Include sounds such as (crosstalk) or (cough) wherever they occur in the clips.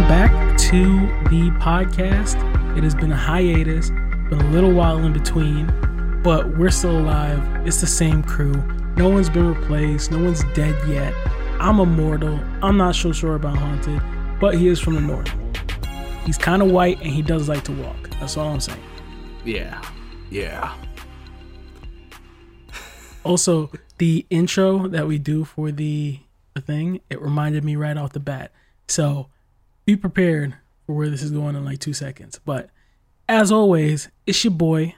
welcome back to the podcast. It has been a hiatus, been a little while in between, but we're still alive. It's the same crew. No one's been replaced, no one's dead yet. I'm immortal. I'm not so sure about Haunted, but he is from the north. He's kind of white and he does like to walk. That's all I'm saying. Yeah. Yeah. Also, the intro that we do for the, the thing, it reminded me right off the bat. So be prepared for where this is going in like two seconds. But as always, it's your boy,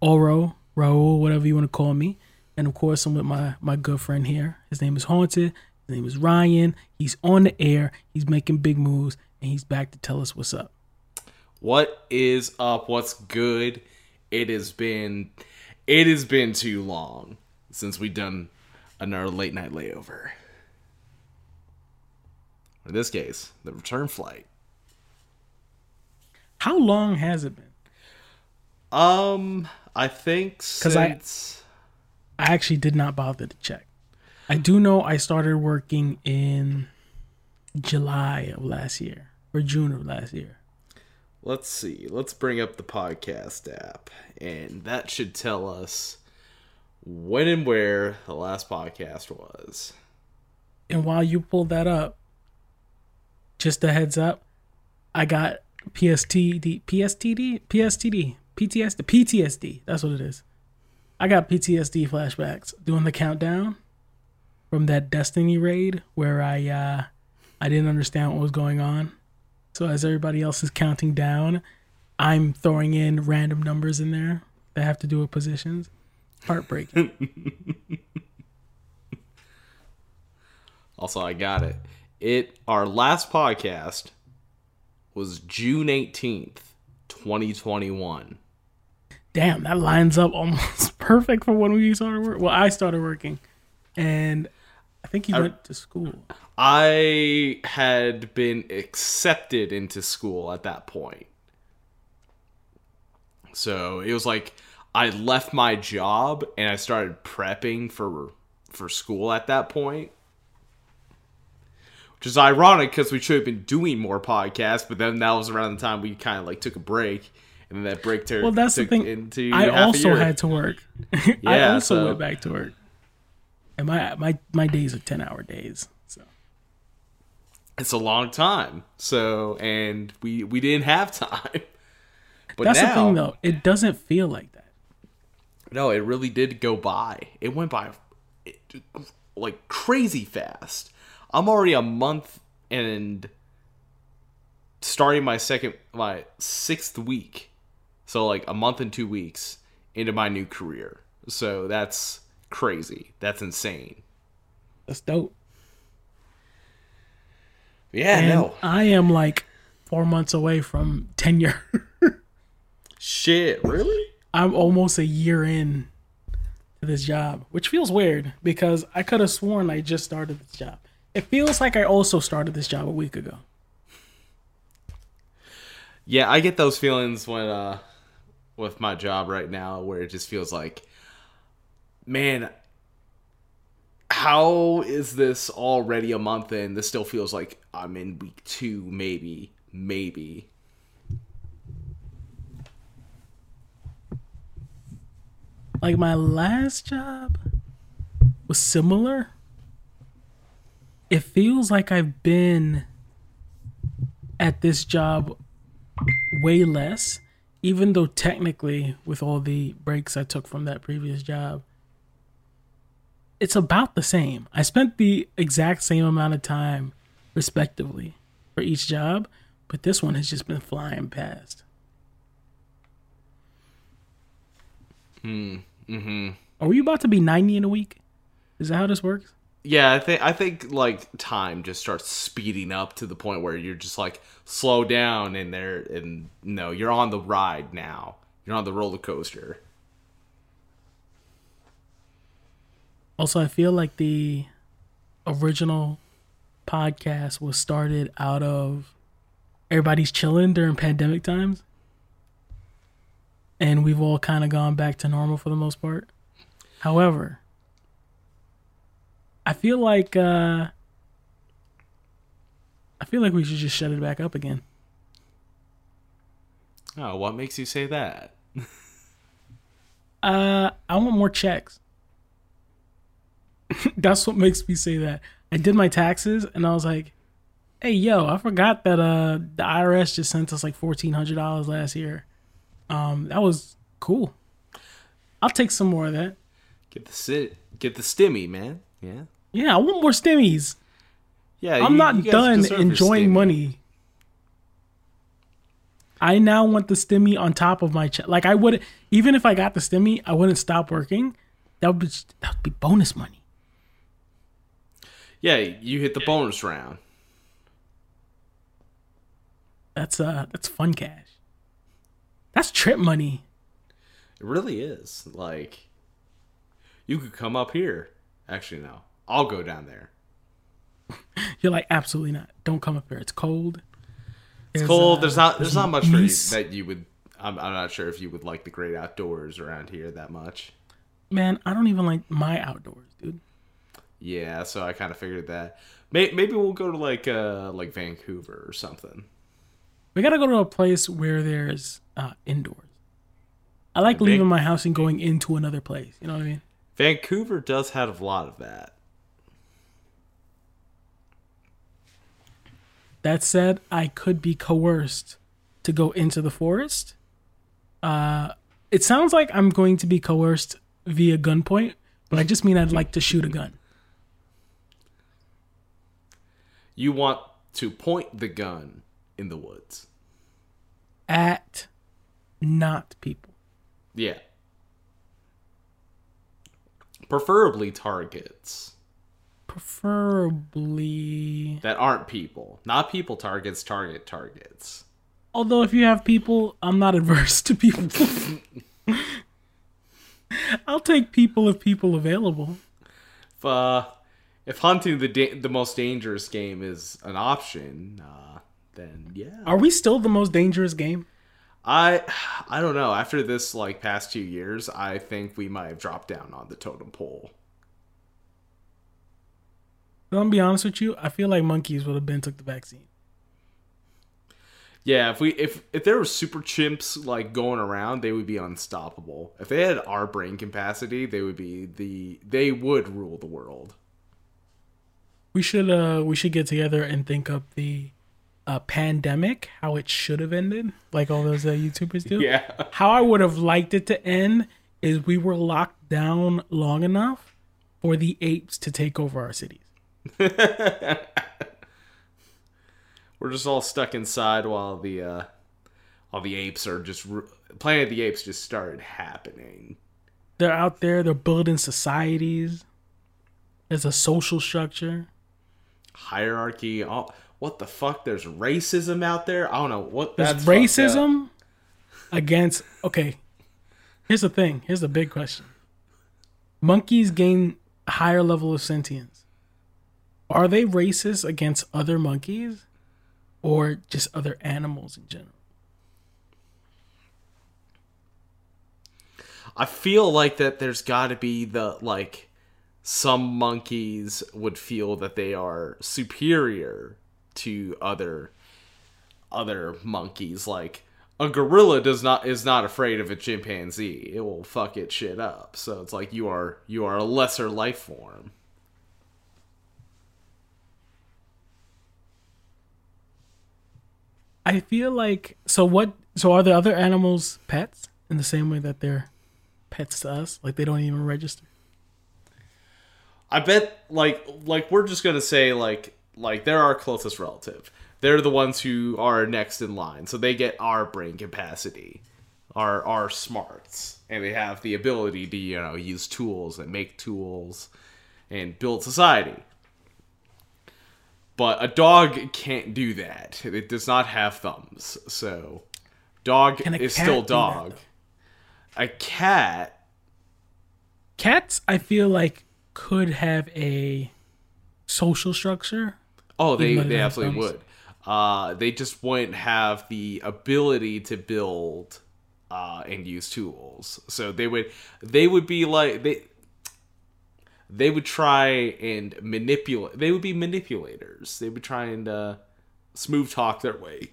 Oro, Raul, whatever you want to call me. And of course, I'm with my, my good friend here. His name is Haunted. His name is Ryan. He's on the air. He's making big moves. And he's back to tell us what's up. What is up? What's good? It has been it has been too long since we've done another late night layover. In this case, the return flight. How long has it been? Um, I think Because I- since I actually did not bother to check. I do know I started working in July of last year or June of last year. let's see. Let's bring up the podcast app, and that should tell us when and where the last podcast was. And while you pull that up, just a heads up, I got PSTD, PSTD, PSTD, PTSD, PTSD. That's what it is. I got PTSD flashbacks doing the countdown from that Destiny raid where I uh I didn't understand what was going on. So as everybody else is counting down, I'm throwing in random numbers in there that have to do with positions. Heartbreaking. (laughs) Also, I got it. It our last podcast was June 18th, 2021. damn, that lines up almost (laughs) perfect for when we started work. Well, I started working, and I think you went to school. I had been accepted into school at that point. So, it was like I left my job and I started prepping for for school at that point. Which is ironic because we should have been doing more podcasts, but then that was around the time we kind of like took a break, and then that break turned Well, that's the thing. into I also had to work. (laughs) I Yeah, also so- went back to work, and my my my days are ten hour days. So it's a long time. So, and we we didn't have (laughs) time. But that's now, the thing, though. It doesn't feel like that. no, it really did go by. It went by it, like crazy fast. I'm already a month and starting my second, my sixth week. So like a month and two weeks into my new career. So that's crazy. That's insane. That's dope. Yeah, And no I am like four months away from tenure. shit. Really? (laughs) I'm almost a year in to this job, which feels weird because I could have sworn I just started this job. It feels like I also started this job a week ago. Yeah, I get those feelings when uh with my job right now where it just feels like man how is this already a month in? This still feels like I'm in week 2 maybe, maybe. Like my last job was similar. It feels like I've been at this job way less, even though technically, with all the breaks I took from that previous job, it's about the same. I spent the exact same amount of time, respectively, for each job, but this one has just been flying past. Hmm. Mhm. Are we about to be 90 in a week? Is that how this works? Yeah, I think I think like time just starts speeding up to the point where you're just like slow down and there and no, you're on the ride now. You're on the roller coaster. Also, I feel like the original podcast was started out of everybody's chilling during pandemic times. And we've all kind of gone back to normal for the most part. However, I feel like uh I feel like we should just shut it back up again. Oh, what makes you say that? Uh, I want more checks. (laughs) That's what makes me say that. I did my taxes and I was like, "Hey, yo, I forgot that uh the IRS just sent us like fourteen hundred dollars last year. Um, that was cool. I'll take some more of that. Get the sit, get the stimmy, man. Yeah, Yeah, I want more stimmies. yeah. I'm you- not you done enjoying money. I now want the stimmy on top of my check. Like I would, even if I got the stimmy, I wouldn't stop working. That would be that would be bonus money. Yeah, you hit the bonus round. That's uh that's fun cash. That's trip money. It really is. Like, you could come up here. Actually, no. I'll go down there. (laughs) You're like absolutely not. Don't come up here. It's cold. It's There's, cold. uh, there's not. There's not much for you, that you would. I'm, I'm not sure if you would like the great outdoors around here that much. Man, I don't even like my outdoors, dude. Yeah, so I kind of figured that. Maybe we'll go to like uh like Vancouver or something. We gotta go to a place where there's uh indoors. I like leaving my house and going into another place. You know what I mean? Vancouver does have a lot of that. That said, I could be coerced to go into the forest. Uh, it sounds like I'm going to be coerced via gunpoint, but I just mean I'd like to shoot a gun. You want to point the gun in the woods. At not people. Yeah. Preferably targets Preferably. that aren't people. Not people targets, target targets. Although, if you have people, I'm not adverse to people. I'll take people if people available. If uh if hunting the da- the most dangerous game is an option, uh then yeah. Are we still the most dangerous game? I I don't know. After this like past 2 years, I think we might have dropped down on the totem pole. I'm gonna be honest with you. I feel like monkeys would have been took the vaccine. Yeah, if we if if there were super chimps like going around, they would be unstoppable. If they had our brain capacity, they would be the they would rule the world. We should uh we should get together and think up the uh pandemic, how it should have ended, like all those uh, YouTubers do. (laughs) Yeah. How I would have liked it to end is we were locked down long enough for the apes to take over our cities. (laughs) We're just all stuck inside while the uh while the apes are just ru- Planet of the Apes just started happening. They're out there, they're building societies. There's a social structure. Hierarchy, all what the fuck? There's racism out there. I don't know what There's that's fucked racism against okay. Here's the thing. Here's the big question. Monkeys gain higher level of sentience. Are they racist against other monkeys or just other animals in general? I feel like that there's got to be the like some monkeys would feel that they are superior to other other monkeys. Like a gorilla does not is not afraid of a chimpanzee. It will fuck it shit up. So it's like you are you are a lesser life form I feel like so what so are the other animals pets in the same way that they're pets to us? Like they don't even register. I bet like like we're just gonna say like like they're our closest relative. They're the ones who are next in line, so they get our brain capacity, our our smarts, and they have the ability to you know use tools and make tools, and build society. But a dog can't do that. It does not have thumbs, so dog is still do that, dog. a cat Cats, I feel like could have a social structure. Oh, they, they they absolutely thumbs. would. Uh, they just wouldn't have the ability to build uh, and use tools. So they would they would be like they they would try and manipulate. They would be manipulators. They would try and uh, smooth talk their way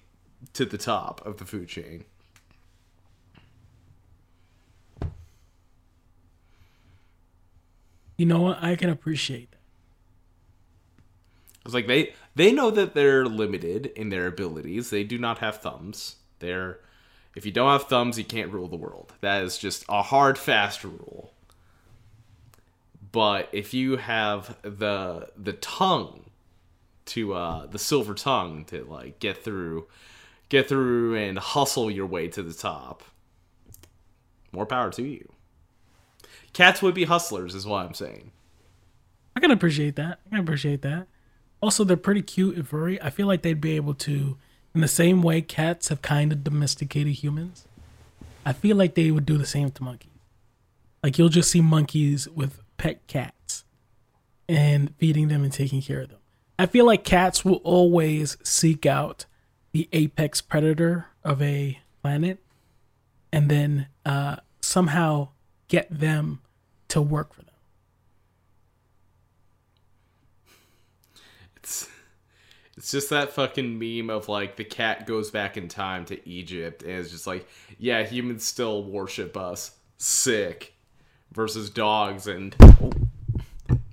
to the top of the food chain. You know what? I can appreciate that. It's like they they know that they're limited in their abilities. They do not have thumbs. They're if you don't have thumbs, you can't rule the world. That is just a hard fast rule. But if you have the the tongue to uh the silver tongue to like get through get through and hustle your way to the top, more power to you. Cats would be hustlers is what I'm saying. I can appreciate that. I can appreciate that. Also, they're pretty cute and furry. I feel like they'd be able to, in the same way cats have kind of domesticated humans. I feel like they would do the same to monkeys. Like you'll just see monkeys with pet cats and feeding them and taking care of them. I feel like cats will always seek out the apex predator of a planet and then uh, somehow get them to work for them. It's it's just that fucking meme of like the cat goes back in time to Egypt and it's just like, yeah, humans still worship us. Sick. Versus dogs and oh,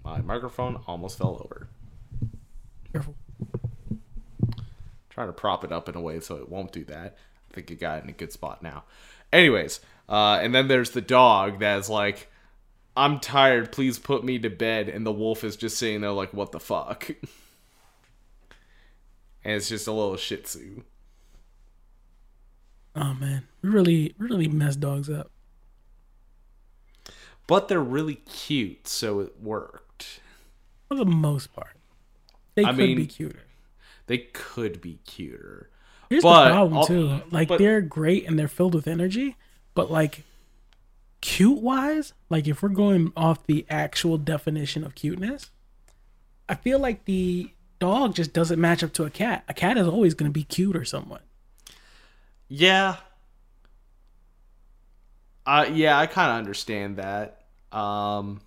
my microphone almost fell over. Careful. Trying to prop it up in a way so it won't do that. I think it got in a good spot now. Anyways, uh, and then there's the dog that's like, I'm tired, please put me to bed. And the wolf is just sitting there like, what the fuck? (laughs) and it's just a little shih tzu. Oh man, we really, we really messed dogs up. But they're really cute, so it worked. For the most part, they I could mean, be cuter. They could be cuter. Here's but- the problem I'll- too. Like but- they're great and they're filled with energy, but like cute wise, like if we're going off the actual definition of cuteness, I feel like the dog just doesn't match up to a cat. A cat is always going to be cute or somewhat. Yeah. Uh, yeah, I kind of understand that. Um,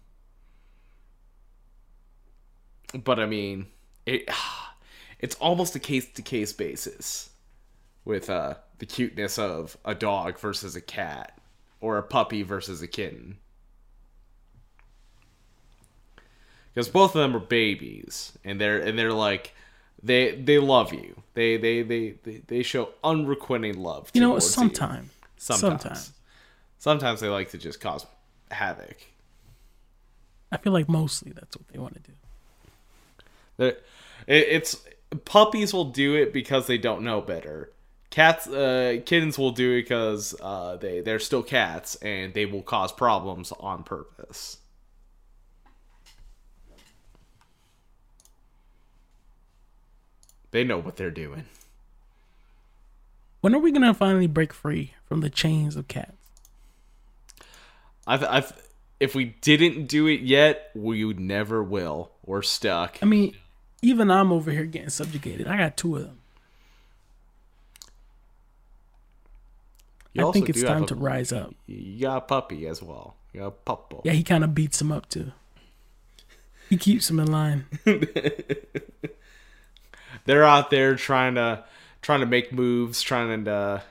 but I mean, it (sighs) it's almost a case to case basis with uh the cuteness of a dog versus a cat or a puppy versus a kitten. Because both of them are babies and they're and they're like they they love you. They they they they, they show unrequiting love. You know, towards sometimes, Sometimes. sometimes, Sometimes they like to just cause havoc. I feel like mostly that's what they want to do. It, it's puppies will do it because they don't know better. Cats, uh, kittens will do it because uh, they they're still cats and they will cause problems on purpose. They know what they're doing. When are we gonna finally break free from the chains of cats? I've, I've, if we didn't do it yet, we would never will. We're stuck. I mean, even I'm over here getting subjugated. I got two of them. You I think it's time a- to rise up. You got a puppy as well. You got a puppo. Yeah, he kind of beats him up too. He keeps him in line. (laughs) they're out there trying to trying to make moves, trying to uh,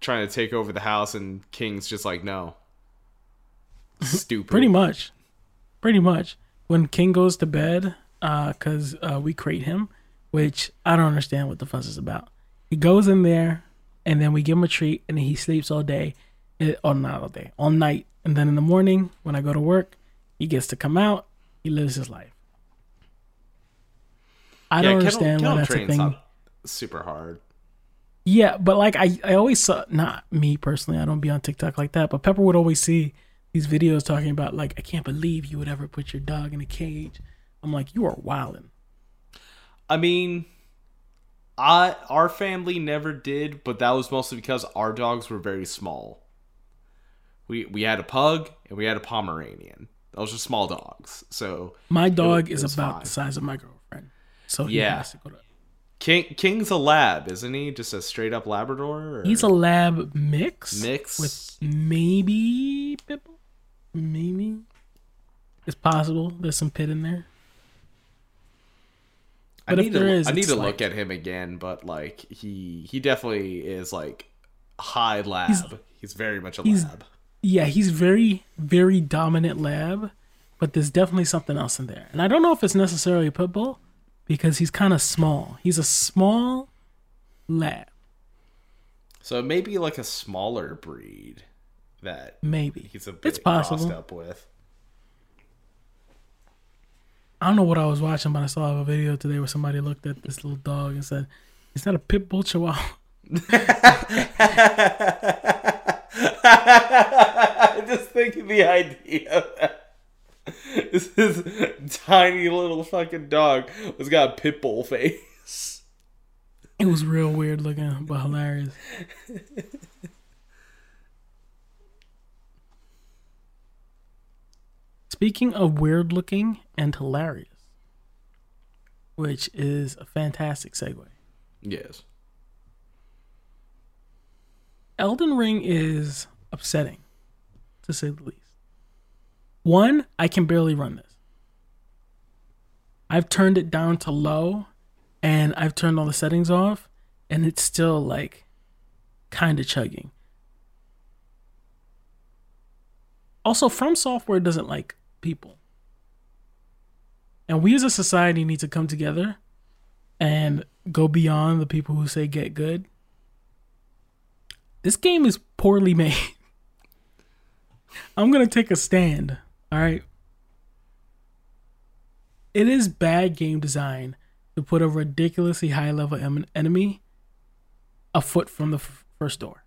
trying to take over the house, and King's just like, no, stupid. Pretty much. Pretty much. When King goes to bed, uh, cause uh, we crate him, which I don't understand what the fuss is about. He goes in there, and then we give him a treat, and he sleeps all day, eh, or not all day, all night, and then in the morning when I go to work, he gets to come out. He lives his life. I Yeah, don't understand why that's a thing. super hard. Yeah, but like I, I always saw not me personally, I don't be on TikTok like that, but Pepper would always see these videos talking about like I can't believe you would ever put your dog in a cage. I'm like, you are wilding. I mean, I our family never did, but that was mostly because our dogs were very small. We we had a pug and we had a Pomeranian. Those are small dogs. So My dog it is about fine. the size of my girlfriend. So he Yeah. has to go to King King's a lab, isn't he? Just a straight up Labrador. Or? He's a lab mix. Mix? with maybe Pitbull. Maybe. It's possible. There's some pit in there. I But if need there to, is, I need to like- look at him again, but like he he definitely is like high lab. He's, very much a he's- lab. Yeah, he's very, very dominant lab, but there's definitely something else in there. And I don't know if it's necessarily a pit bull because he's kind of small. He's a small lab, So maybe like a smaller breed that maybe. he's a bit It's possible. up with. I don't know what I was watching, but I saw a video today where somebody looked at this little dog and said, "Is that a pit bull chihuahua?" (laughs) (laughs) Just thinking the idea (laughs) this is tiny little fucking dog was got a pit bull face. It was real weird looking, but hilarious. Speaking of weird looking and hilarious, which is a fantastic segue. Yes. Elden Ring is upsetting, to say the least. One, I can barely run this. I've turned it down to low and I've turned all the settings off, and it's still like kind of chugging. Also, From Software doesn't like people. And we as a society need to come together and go beyond the people who say get good this game is poorly (laughs) made. I'm gonna take a stand. All right. It is bad game design to put a ridiculously high level em- enemy a foot from the f- first door.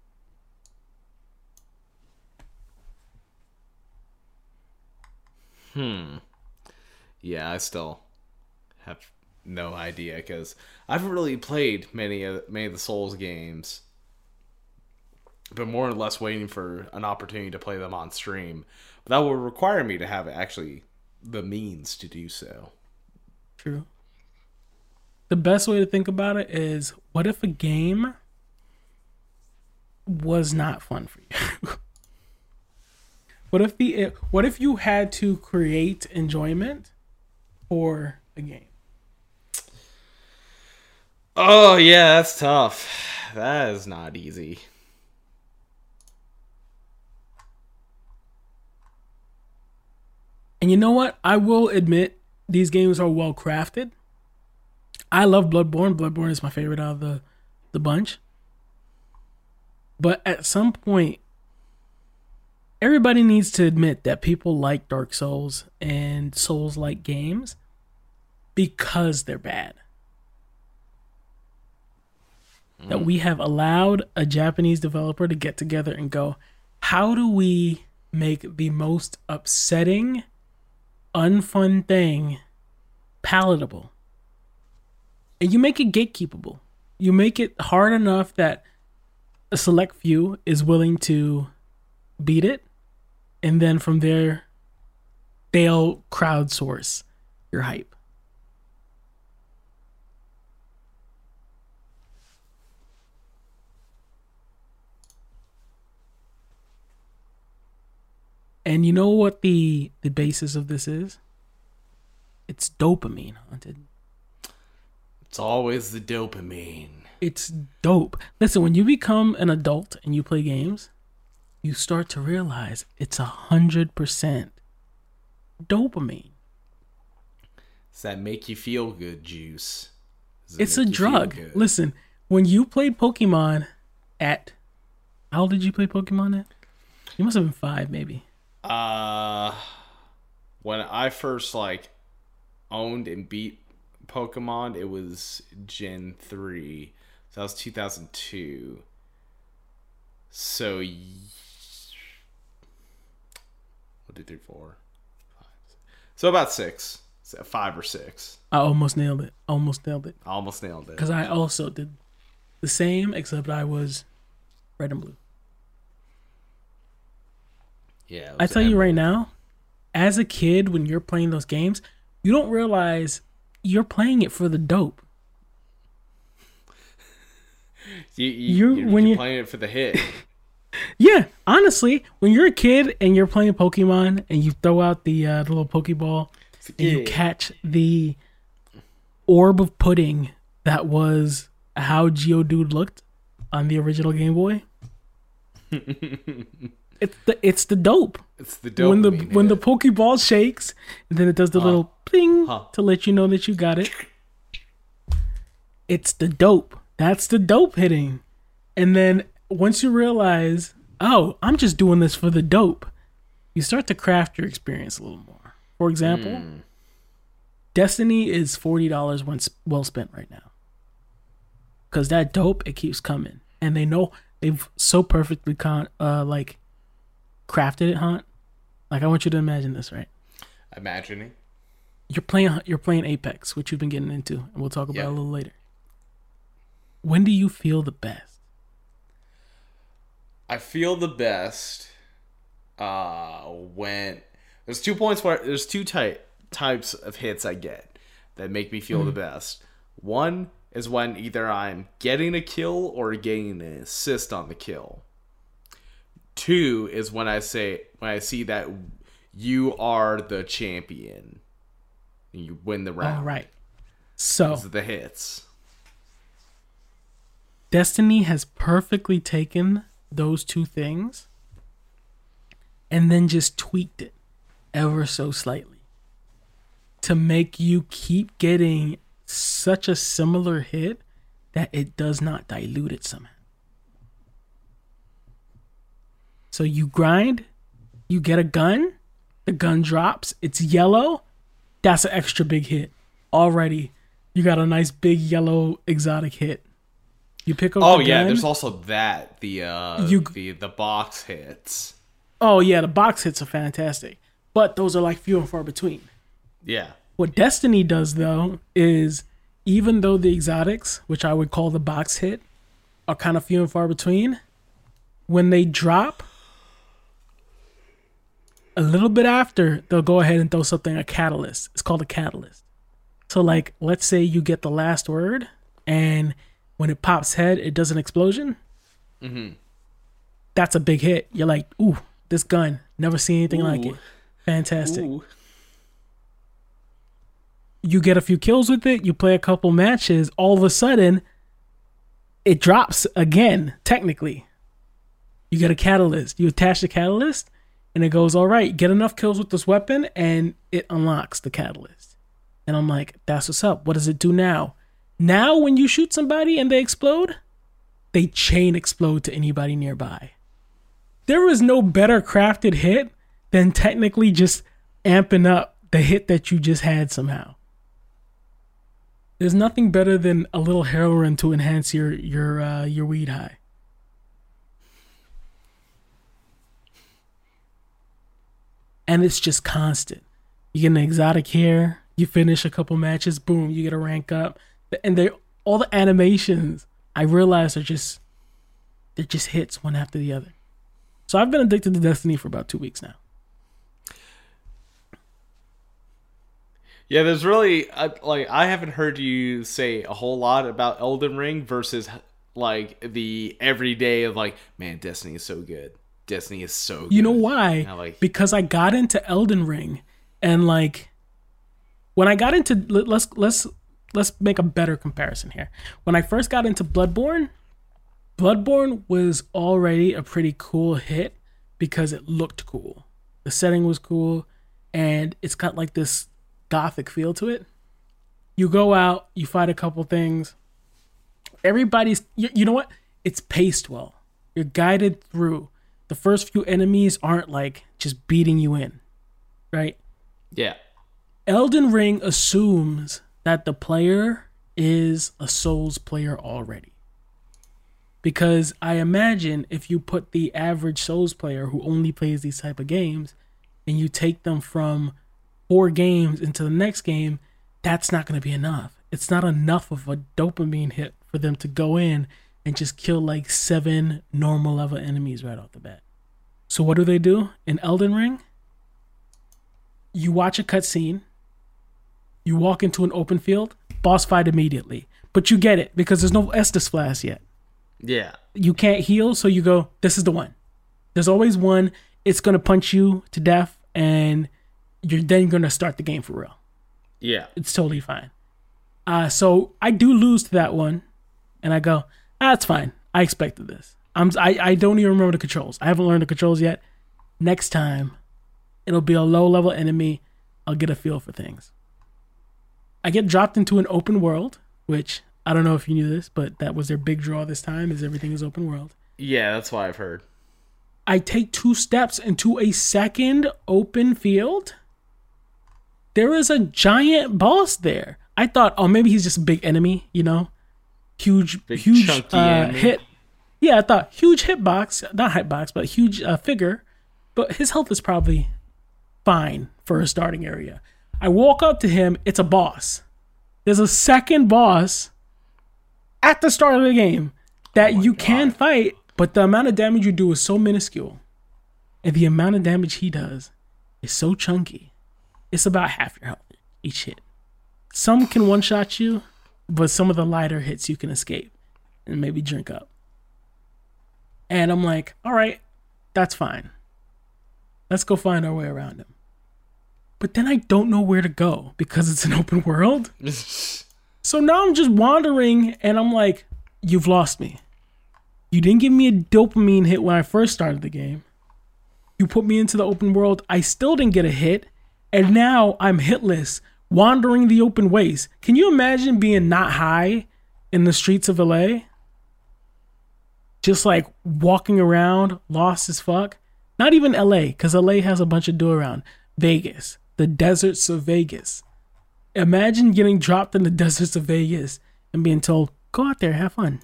Hmm. Yeah, I still have no idea because I haven't really played many of many of the Souls games. Been more or less waiting for an opportunity to play them on stream. But that would require me to have actually the means to do so. True. The best way to think about it is what if a game was not fun for you? (laughs) what if the eh, what if you had to create enjoyment for a game? Oh yeah, that's tough. That is not easy. And you know what? I will admit these games are well crafted. I love Bloodborne. Bloodborne is my favorite out of the the bunch. But at some point everybody needs to admit that people like Dark Souls and Souls like games because they're bad. That we have allowed a Japanese developer to get together and go, how do we make the most upsetting unfun thing palatable. And you make it gatekeepable. You make it hard enough that a select few is willing to beat it. And then from there, they'll crowdsource your hype. And you know what the the basis of this is? It's dopamine haunted. It's always the dopamine. It's dope. Listen, when you become an adult and you play games, you start to realize it's a hundred percent dopamine. Does that make you feel good juice? Does it It's a make you feel drug. Listen, when you played Pokemon at how old did you play Pokemon at? You must have been five, maybe. Uh, when I first like owned and beat Pokemon, it was Gen three. So that was two thousand two. So, y- one, two, three, four, five. six. So about six, five or six. I almost nailed it. Almost nailed it. I almost nailed it. Because I also did the same, except I was red and blue. Yeah, I tell you right now, as a kid, when you're playing those games, you don't realize you're playing it for the dope. (laughs) You, you, You're- you're, when you're playing it for the hit. (laughs) Yeah, honestly, when you're a kid and you're playing Pokemon and you throw out the, uh, the little Pokeball and you catch the orb of pudding that was how Geodude looked on the original Game Boy. (laughs) it's the it's the dope. It's the dopamine. when the when the Pokeball shakes and then it does the little ping Huh. to let you know that you got it. (laughs) It's the dope. That's the dope hitting. And then once you realize, oh, I'm just doing this for the dope, you start to craft your experience a little more. For example, Destiny is forty dollars once well spent right now. Cause that dope, it keeps coming, and they know they've so perfectly con uh like crafted it, Hunt. Like I want you to imagine this, right? imagining. You're playing you're playing Apex, which you've been getting into, and we'll talk about Yeah. it a little later. When do you feel the best? I feel the best uh when there's two points where there's two type types of hits I get that make me feel the best. One is when either I'm getting a kill or getting an assist on the kill. Two is when I say when I see that you are the champion. And you win the round. All right. So the hits. Destiny has perfectly taken those two things and then just tweaked it ever so slightly to make you keep getting such a similar hit that it does not dilute it somehow. So you grind, you get a gun, the gun drops, it's yellow, that's an extra big hit. Already, you got a nice big yellow exotic hit. You pick up Oh the yeah, gun, there's also that the uh You- the the box hits. Oh yeah, the box hits are fantastic, but those are like few and far between. Yeah. What Destiny does though is even though the exotics, which I would call the box hit, are kind of few and far between, when they drop a little bit after, they'll go ahead and throw something a catalyst. It's called a catalyst. So like let's say you get the last word and when it pops head, it does an explosion. Mm-hmm. That's a big hit. You're like, ooh, this gun. Never seen anything like it. Fantastic Ooh. you get a few kills with it, you play a couple matches, all of a sudden it drops again, technically. You get a catalyst. You attach the catalyst and it goes, all right, get enough kills with this weapon and it unlocks the catalyst. And I'm like, that's what's up. What does it do now? Now when you shoot somebody and they explode, they chain explode to anybody nearby. There is no better crafted hit than technically just amping up the hit that you just had somehow. There's nothing better than a little heroin to enhance your your uh, your weed high. And it's just constant. You get an exotic here, you finish a couple matches, boom, you get a rank up. And they all the animations I realize are just they're just hits one after the other. So I've been addicted to Destiny for about two weeks now. Yeah, there's really like I haven't heard you say a whole lot about Elden Ring versus like the everyday of like, man, Destiny is so good. Destiny is so good. You know why? I like- because I got into Elden Ring and like when I got into let's let's let's make a better comparison here. When I first got into Bloodborne, Bloodborne was already a pretty cool hit because it looked cool. The setting was cool and it's got like this gothic feel to it. You go out, you fight a couple things. Everybody's you, you know what? It's paced well. You're guided through. The first few enemies aren't like just beating you in. Right? Yeah. Elden Ring assumes that the player is a Souls player already. Because I imagine if you put the average Souls player who only plays these type of games and you take them from four games into the next game, that's not going to be enough. It's not enough of a dopamine hit for them to go in and just kill like seven normal level enemies right off the bat. So what do they do in Elden Ring? You watch a cutscene, you walk into an open field, boss fight immediately. But you get it because there's no Estus Flask yet. Yeah. You can't heal, so you go, this is the one. There's always one. It's gonna punch you to death, and you're then gonna start the game for real. Yeah. It's totally fine. Uh, so I do lose to that one, and I go, that's fine. I expected this. I'm I, I don't even remember the controls. I haven't learned the controls yet. Next time, it'll be a low level enemy. I'll get a feel for things. I get dropped into an open world, which I don't know if you knew this, but that was their big draw this time. Is everything is open world. Yeah, that's why I've heard. I take two steps into a second open field. There is a giant boss there. I thought, oh, maybe he's just a big enemy, you know, huge, Big huge uh, hit. Yeah, I thought huge hitbox, not hitbox, but huge uh, figure. But his health is probably fine for a starting area. I walk up to him. It's a boss. There's a second boss at the start of the game that oh you can fight, but the amount of damage you do is so minuscule, and the amount of damage he does is so chunky. It's about half your health each hit. Some can one shot you, but some of the lighter hits you can escape and maybe drink up. And I'm like, all right, that's fine. Let's go find our way around him. But then I don't know where to go because it's an (laughs) open world. So now I'm just wandering and I'm like, you've lost me. You didn't give me a dopamine hit when I first started the game. You put me into the open world. I still didn't get a hit. And now I'm hitless, wandering the open ways. Can you imagine being not high in the streets of LA? Just like walking around, lost as fuck. Not even LA, because LA has a bunch of do around. Vegas, the deserts of Vegas. Imagine getting dropped in the deserts of Vegas and being told, go out there, have fun.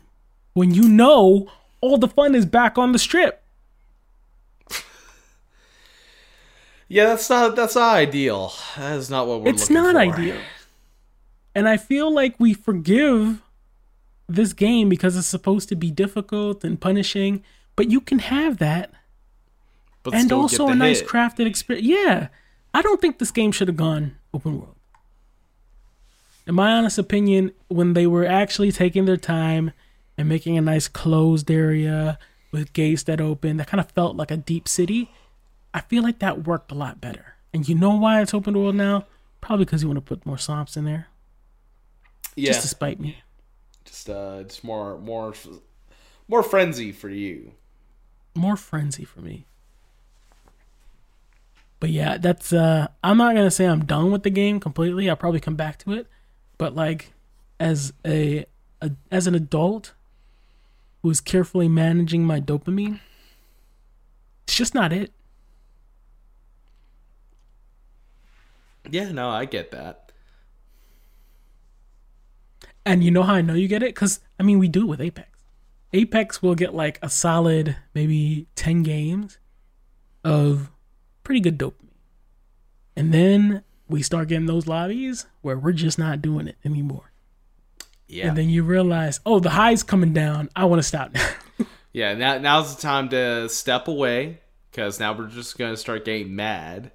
When you know all the fun is back on the strip. (laughs) Yeah, that's not that's not ideal. That is not what we're it's not for. ideal. And I feel like we forgive this game because it's supposed to be difficult and punishing, but you can have that But and still also get a the nice crafted experience. Yeah, I don't think this game should have gone open world. In my honest opinion, when they were actually taking their time and making a nice closed area with gates that open, that kind of felt like a deep city. I feel like that worked a lot better. And you know why it's open world now? Probably because you want to put more swamps in there, Yeah, just to spite me. just uh, just more more more frenzy for you. more frenzy for me. But yeah, that's uh I'm not gonna say I'm done with the game completely. I'll probably come back to it. But like as a, a as an adult who's carefully managing my dopamine, it's just not it. Yeah, no, I get that. And you know how I know you get it? Because I mean we do it with Apex. Apex will get like a solid maybe ten games of pretty good dopamine. And then we start getting those lobbies where we're just not doing it anymore. Yeah, And then you realize, oh, the high's coming down. I want to stop now. (laughs) yeah. Now now's the time to step away because now we're just gonna start getting mad.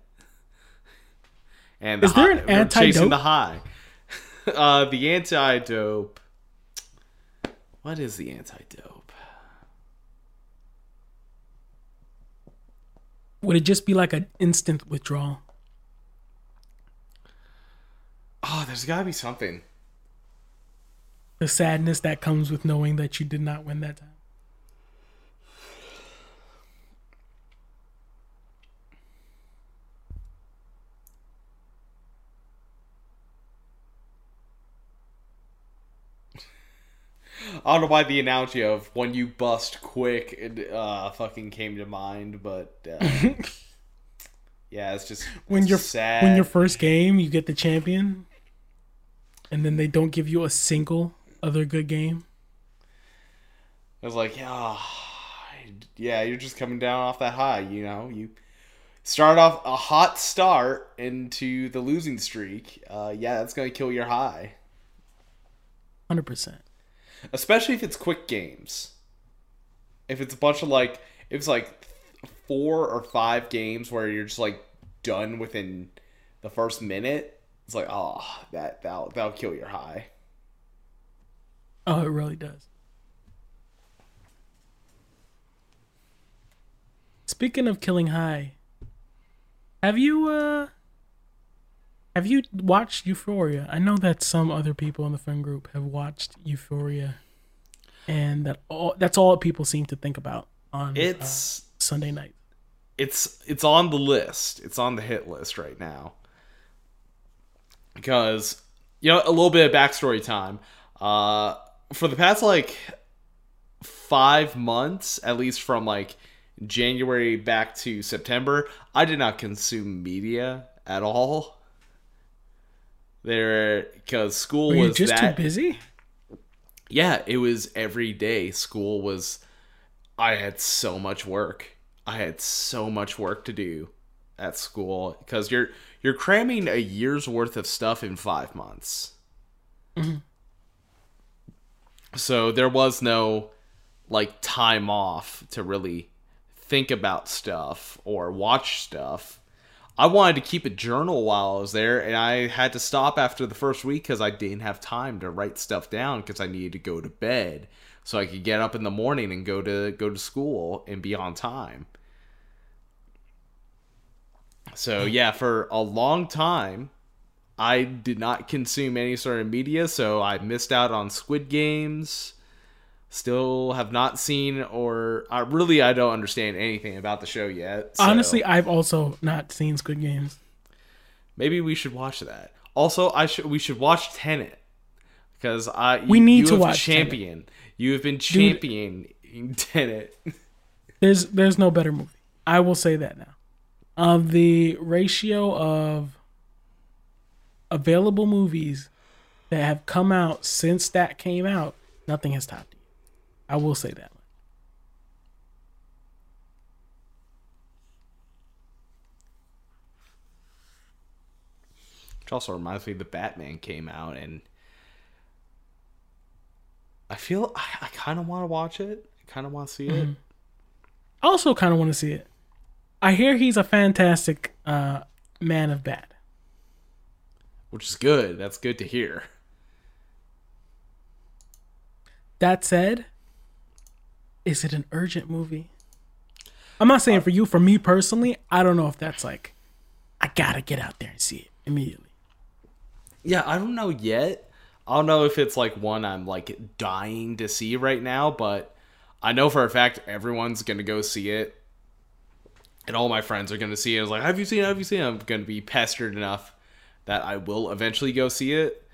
And the Is there an we're chasing the high. (laughs) uh, the anti-dope. What is the anti-dope? Would it just be like an instant withdrawal? Oh, there's got to be something. The sadness that comes with knowing that you did not win that time. I don't know why the analogy of when you bust quick it, uh, fucking came to mind, but uh, (laughs) yeah, it's just When it's you're sad. when your first game, you get the champion, and then they don't give you a single other good game. I was like, yeah, yeah, you're just coming down off that high, you know. You start off a hot start into the losing streak. Uh, yeah, that's gonna kill your high, Hundred percent. Especially if it's quick games. If it's a bunch of like, if it's like four or five games where you're just like done within the first minute, it's like, oh, that that'll that'll kill your high. Oh, it really does. Speaking of killing high, have you uh Have you watched Euphoria? I know that some other people in the friend group have watched Euphoria, and that all that's all people seem to think about on uh, It's Sunday night. it's it's on the list. It's on the hit list right now. Because you know, a little bit of backstory time. Uh for the past like 5 months, at least from like January back to September, I did not consume media at all. There cuz school Were you was just that too busy? yeah, it was every day. School was. I had so much work. I had so much work to do at school because you're you're cramming a year's worth of stuff in five months. Mm-hmm. So there was no like time off to really think about stuff or watch stuff. I wanted to keep a journal while I was there, and I had to stop after the first week because I didn't have time to write stuff down because I needed to go to bed so I could get up in the morning and go to go to school and be on time. So yeah, for a long time, I did not consume any sort of media, so I missed out on Squid Games. Still have not seen or I really I don't understand anything about the show yet. so- Honestly, I've also not seen Squid Games. Maybe we should watch that. Also, I should we should watch Tenet because I We need you to watch Tenet. champion. You have been championing Tenet. (laughs) There's there's no better movie. I will say that now. Of the ratio of available movies that have come out since that came out, nothing has topped. I will say that. Which also reminds me, the Batman came out, and I feel I, I kind of want to watch it. I kind of want to see it. I also kind of want to see it. I hear he's a fantastic uh, man of bad. which is good. That's good to hear. That said, is it an urgent movie? I'm not saying for you. For me personally, I don't know if that's like, I gotta get out there and see it immediately. Yeah, I don't know yet. I don't know if it's like one I'm like dying to see right now, but I know for a fact everyone's gonna go see it, and all my friends are gonna see it. I was like, "Have you seen it? Have you seen it?" I'm gonna be pestered enough that I will eventually go see it.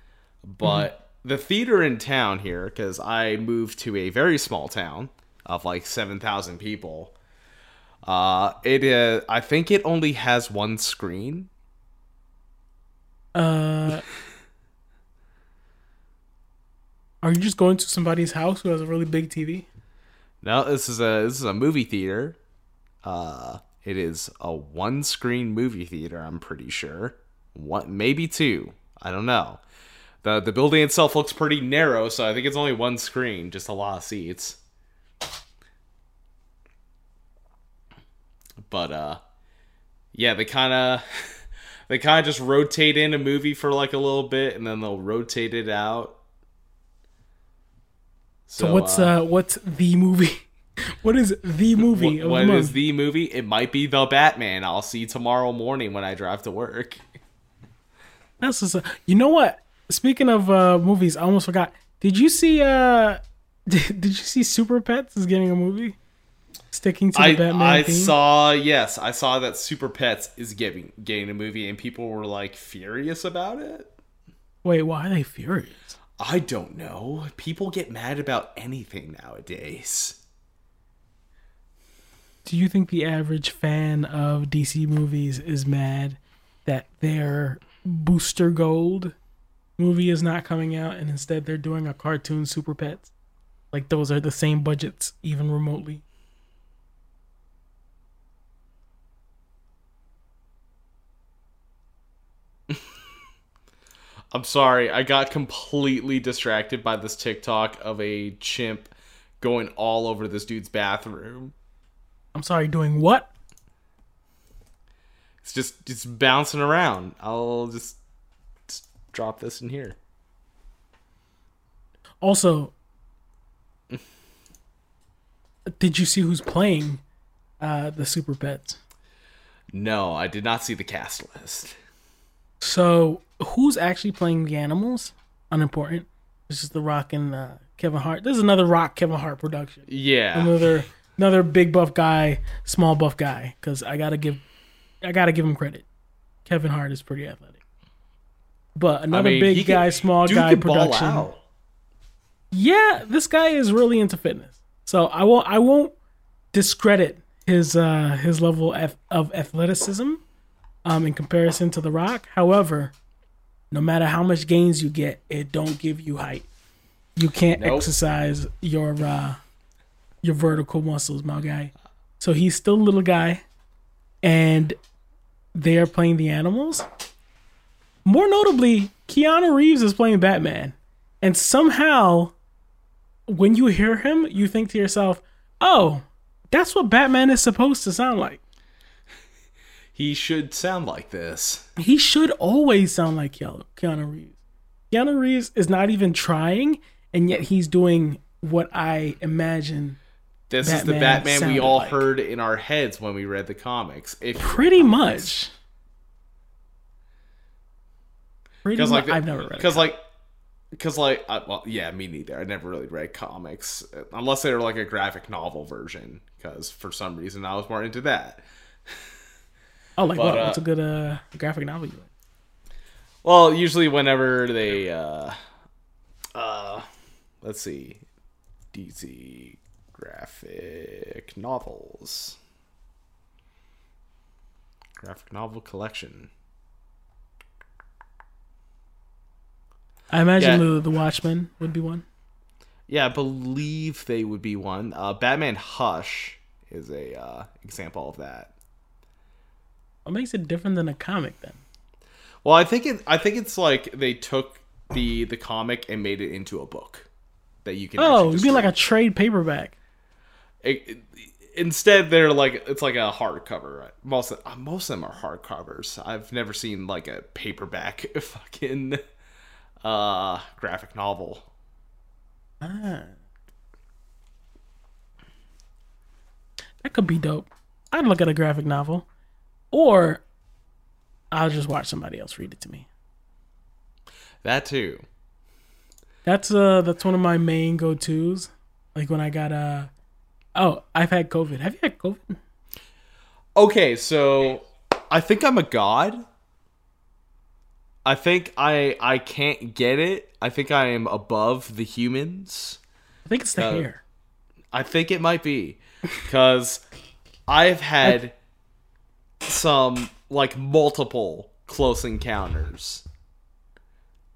But mm-hmm. the theater in town here, because I moved to a very small town of like seven thousand people. Uh, it is. I think it only has one screen. Uh, are you just going to somebody's house who has a really big TV? No, this is a this is a movie theater. Uh, it is a one screen movie theater. I'm pretty sure. One, maybe two. I don't know. the The building itself looks pretty narrow, so I think it's only one screen, just a lot of seats. But uh, yeah, they kind of (laughs) they kind of just rotate in a movie for like a little bit, and then they'll rotate it out. So, what's uh, what's the movie? (laughs) What is the movie What, of what the is the movie? It might be the Batman. I'll see tomorrow morning when I drive to work. (laughs) That's just you know what? Speaking of uh, movies, I almost forgot. Did you see? uh Did, did you see Super Pets is getting a movie? Sticking to the I Batman I theme. saw yes, I saw that Super Pets is getting getting a movie, and people were like furious about it. Wait, why are they furious? I don't know. People get mad about anything nowadays. Do you think the average fan of DC movies is mad that their Booster Gold movie is not coming out and instead they're doing a cartoon Super Pets? Like those are the same budgets, even remotely. I'm sorry, I got completely distracted by this TikTok of a chimp going all over this dude's bathroom. I'm sorry, doing what? It's just just bouncing around. I'll just, just drop this in here. Also, did you see who's playing uh, the Super Pets? No, I did not see the cast list. So who's actually playing the animals? Unimportant. This is The Rock and uh, Kevin Hart. This is another Rock Kevin Hart production. Yeah. Another another big buff guy, small buff guy. Because I gotta give, I gotta give him credit. Kevin Hart is pretty athletic. But I another mean, big he can- guy, small guy production. Yeah, this guy is really into fitness. So I won't I won't discredit his uh his level of, of athleticism um in comparison to The Rock. However, no matter how much gains you get, it don't give you height. You can't Nope. exercise your uh your vertical muscles, my guy. So he's still a little guy and they are playing the animals. More notably, Keanu Reeves is playing Batman. And somehow when you hear him, you think to yourself, "Oh, that's what Batman is supposed to sound like." He should sound like this. He should always sound like Keanu, Reeves. Keanu Reeves is not even trying, and yet he's doing what I imagine This is the Batman Batman we all like. heard in our heads when we read the comics. If pretty much. Pretty much. like I've never read it. because like because like I, well yeah me neither i never really read comics uh, unless they were like a graphic novel version because for some reason i was more into that Oh, like but, what? uh, What's a good uh, graphic novel you like? well usually whenever they uh uh let's see dc graphic novels graphic novel collection I imagine yeah. the, the Watchmen would be one. Yeah, I believe they would be one. Uh, Batman Hush is a uh, example of that. What makes it different than a comic then? Well, I think it. I think it's like they took the the comic and made it into a book that you can. Oh, it'd be like a trade paperback. It- it- instead, they're like it's like a hardcover. Right? Most of, uh, most of them are hardcovers. I've never seen like a paperback (laughs) fucking uh graphic novel. Ah. That could be dope. I'd look at a graphic novel. Or I'll just watch somebody else read it to me. That too. That's uh that's one of my main go tos. Like when I got uh oh, I've had COVID. Have you had COVID? Okay, so I think I'm a god. I think I I can't get it. I think I am above the humans. I think it's the Uh, hair. I think it might be cuz I've had some like multiple close encounters.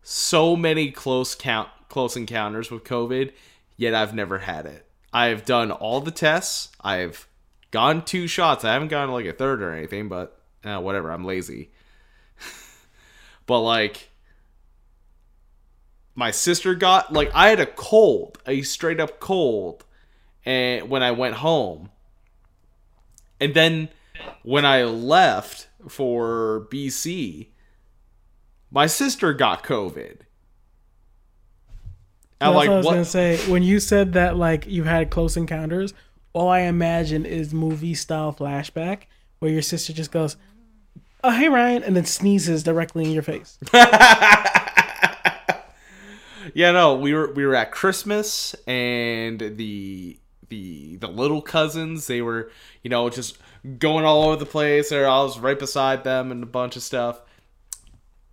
So many close count close encounters with COVID, yet I've never had it. I've done all the tests. I've gone two shots. I haven't gone like a third or anything, but uh, whatever. I'm lazy. (laughs) but like, my sister got like I had a cold, a straight up cold, and when I went home, and then when I left for BC, my sister got COVID. I'm like, what I was what? gonna say. When you said that like you had close encounters, all I imagine is movie style flashback where your sister just goes, Oh hey Ryan and then sneezes directly in your face. (laughs) Yeah, no, we were we were at Christmas and the the the little cousins, they were, you know, just going all over the place. Or I was right beside them and a bunch of stuff.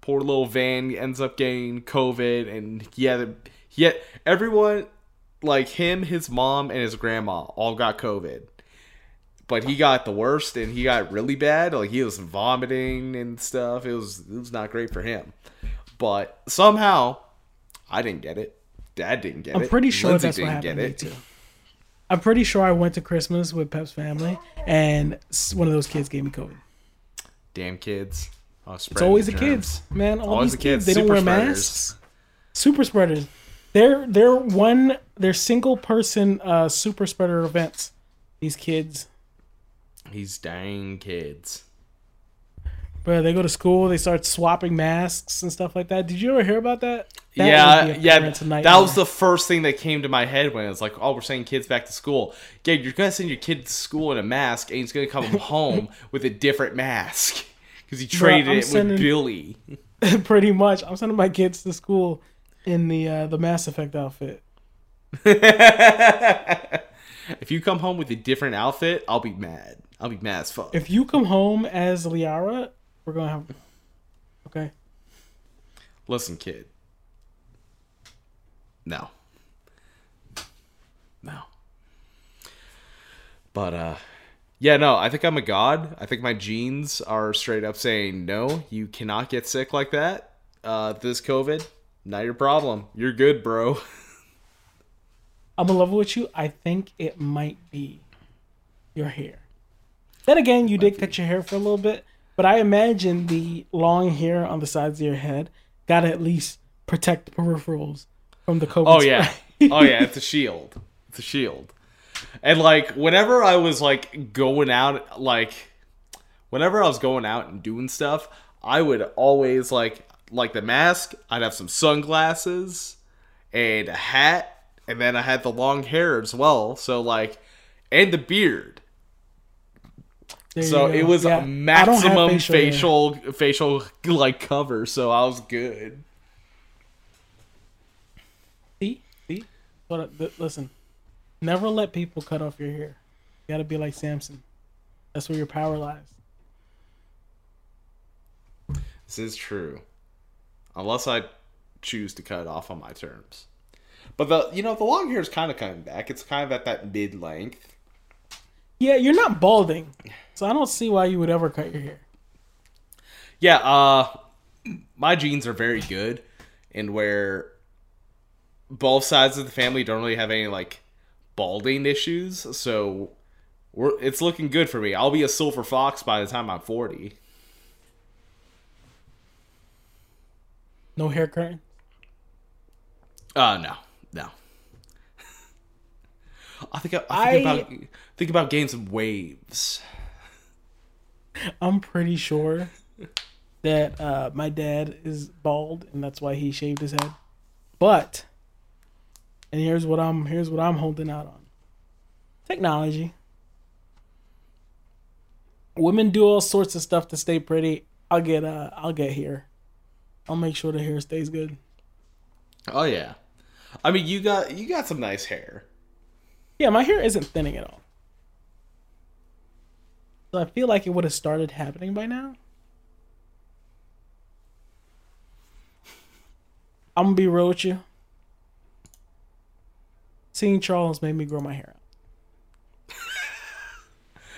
Poor little Van ends up getting COVID and yeah, yet everyone like him, his mom, and his grandma all got COVID. But he got the worst and he got really bad. Like he was vomiting and stuff. It was it was not great for him. But somehow I didn't get it. Dad didn't get it. I'm pretty sure Lindsay that's what didn't happened get to me it. too. I'm pretty sure I went to Christmas with Pep's family and one of those kids gave me COVID. Damn kids. Oh, It's always the kids, man. All Always these the kids, kids. they don't wear spreaders. masks. Super spreaders. They're they're one they're single person uh super spreader events. These kids. These dang kids. Bro, they go to school, they start swapping masks and stuff like that. Did you ever hear about that? That yeah, would be a yeah. That was the first thing that came to my head when it's like, "Oh, we're sending kids back to school." Yeah, you're gonna send your kid to school in a mask, and he's gonna come (laughs) home with a different mask (laughs) because he traded I'm it sending- with Billy. (laughs) Pretty much, I'm sending my kids to school in the uh, the Mass Effect outfit. if you come home with a different outfit, I'll be mad. I'll be mad as fuck. If you come home as Liara, we're gonna have. Okay. Listen, kid. No. No. But uh yeah, no, I think I'm a god. I think my genes are straight up saying, "No, you cannot get sick like that. Uh this COVID, not your problem. You're good, bro." (laughs) I'm in love with you. I think it might be your hair. Then again, you did cut your hair for a little bit, but I imagine the long hair on the sides of your head got to at least protect the peripherals from the COVID. Oh yeah. oh yeah, it's a shield. It's a shield. And like whenever I was like going out like whenever I was going out and doing stuff, I would always like like the mask, I'd have some sunglasses and a hat and then I had the long hair as well. So like and the beard. There So it was Yeah, a maximum hair. facial facial like cover, so I was good. See, see. But uh, th- listen, never let people cut off your hair. You got to be like Samson. That's where your power lies. This is true. Unless I choose to cut it off on my terms. But the you know, the long hair is kind of coming back. It's kind of at that mid length. Yeah, you're not balding, so I don't see why you would ever cut your hair. Yeah, uh my genes are very good and where both sides of the family don't really have any like balding issues, so we're it's looking good for me. I'll be a silver fox by the time I'm 40. No hair curtain. Uh no. I think I, I think I- about think about getting some waves. I'm pretty sure that uh, my dad is bald, and that's why he shaved his head. But, and here's what I'm here's what I'm holding out on: technology. Women do all sorts of stuff to stay pretty. I'll get uh, I'll get here. I'll make sure the hair stays good. Oh yeah. I mean, you got you got some nice hair. Yeah, my hair isn't thinning at all. So I feel like it would have started happening by now. I'm gonna be real with you. Seeing Charles made me grow my hair out.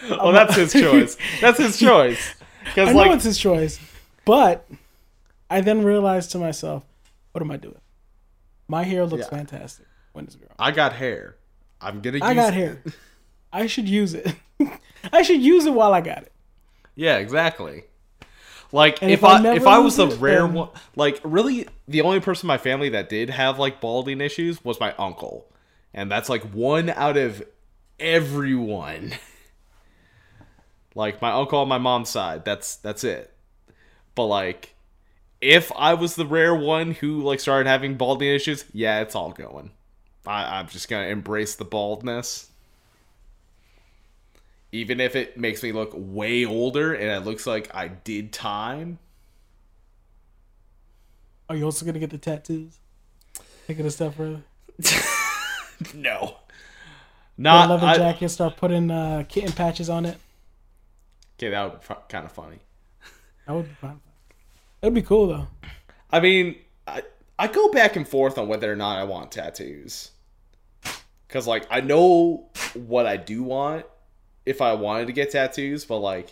(laughs) Oh, that's his choice. That's his choice. (laughs) I Because know like, it's his choice, but I then realized to myself, "What am I doing? My hair looks Yeah. fantastic when it's growing. I got hair. I'm gonna. I got it. hair. (laughs) I should use it. (laughs) I should use it while I got it." Yeah, exactly. Like And if, I I if I was the rare one, like really the only person in my family that did have like balding issues was my uncle, and that's like one out of everyone. (laughs) like my uncle on my mom's side, that's that's it. But like, if I was the rare one who like started having balding issues, yeah, it's all going. I, I'm just gonna embrace the baldness even if it makes me look way older and it looks like I did time. Are you also gonna get the tattoos? It a step further. No, not. leather I, jacket, start putting uh, kitten patches on it. okay, that would be kind of funny. That would be fun. That'd be cool though. I mean, I I go back and forth on whether or not I want tattoos. Cause like I know what I do want if I wanted to get tattoos, but like,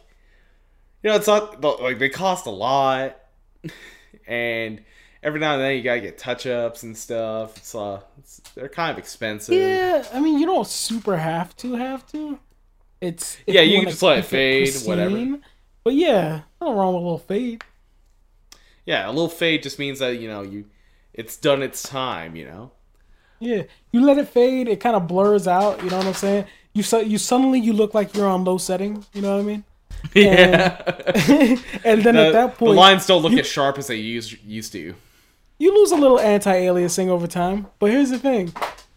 you know, it's not like they cost a lot, (laughs) and every now and then you gotta get touch ups and stuff. It's uh, it's, they're kind of expensive. Yeah, I mean, you don't super have to have to. It's Yeah, you can just let it fade, whatever. pristine. But yeah, nothing wrong with a little fade. Yeah, a little fade just means that you know you, it's done its time. You know. Yeah, you let it fade, it kind of blurs out. You know what I'm saying? You su- you suddenly you look like you're on low setting. You know what I mean? (laughs) Yeah. (laughs) and then at that point, the lines don't look as sharp as they used used to. you lose a little anti-aliasing over time. But here's the thing: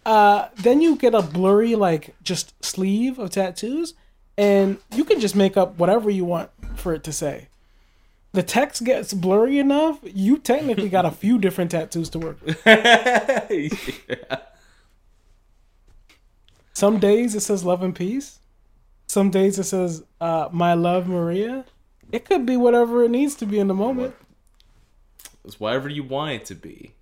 uh, then you get a blurry like just sleeve of tattoos, and you can just make up whatever you want for it to say. The text gets blurry enough, you technically got a (laughs) few different tattoos to work with. yeah. Some days it says love and peace. Some days it says uh, my love Maria. It could be whatever it needs to be in the moment. It's whatever you want it to be.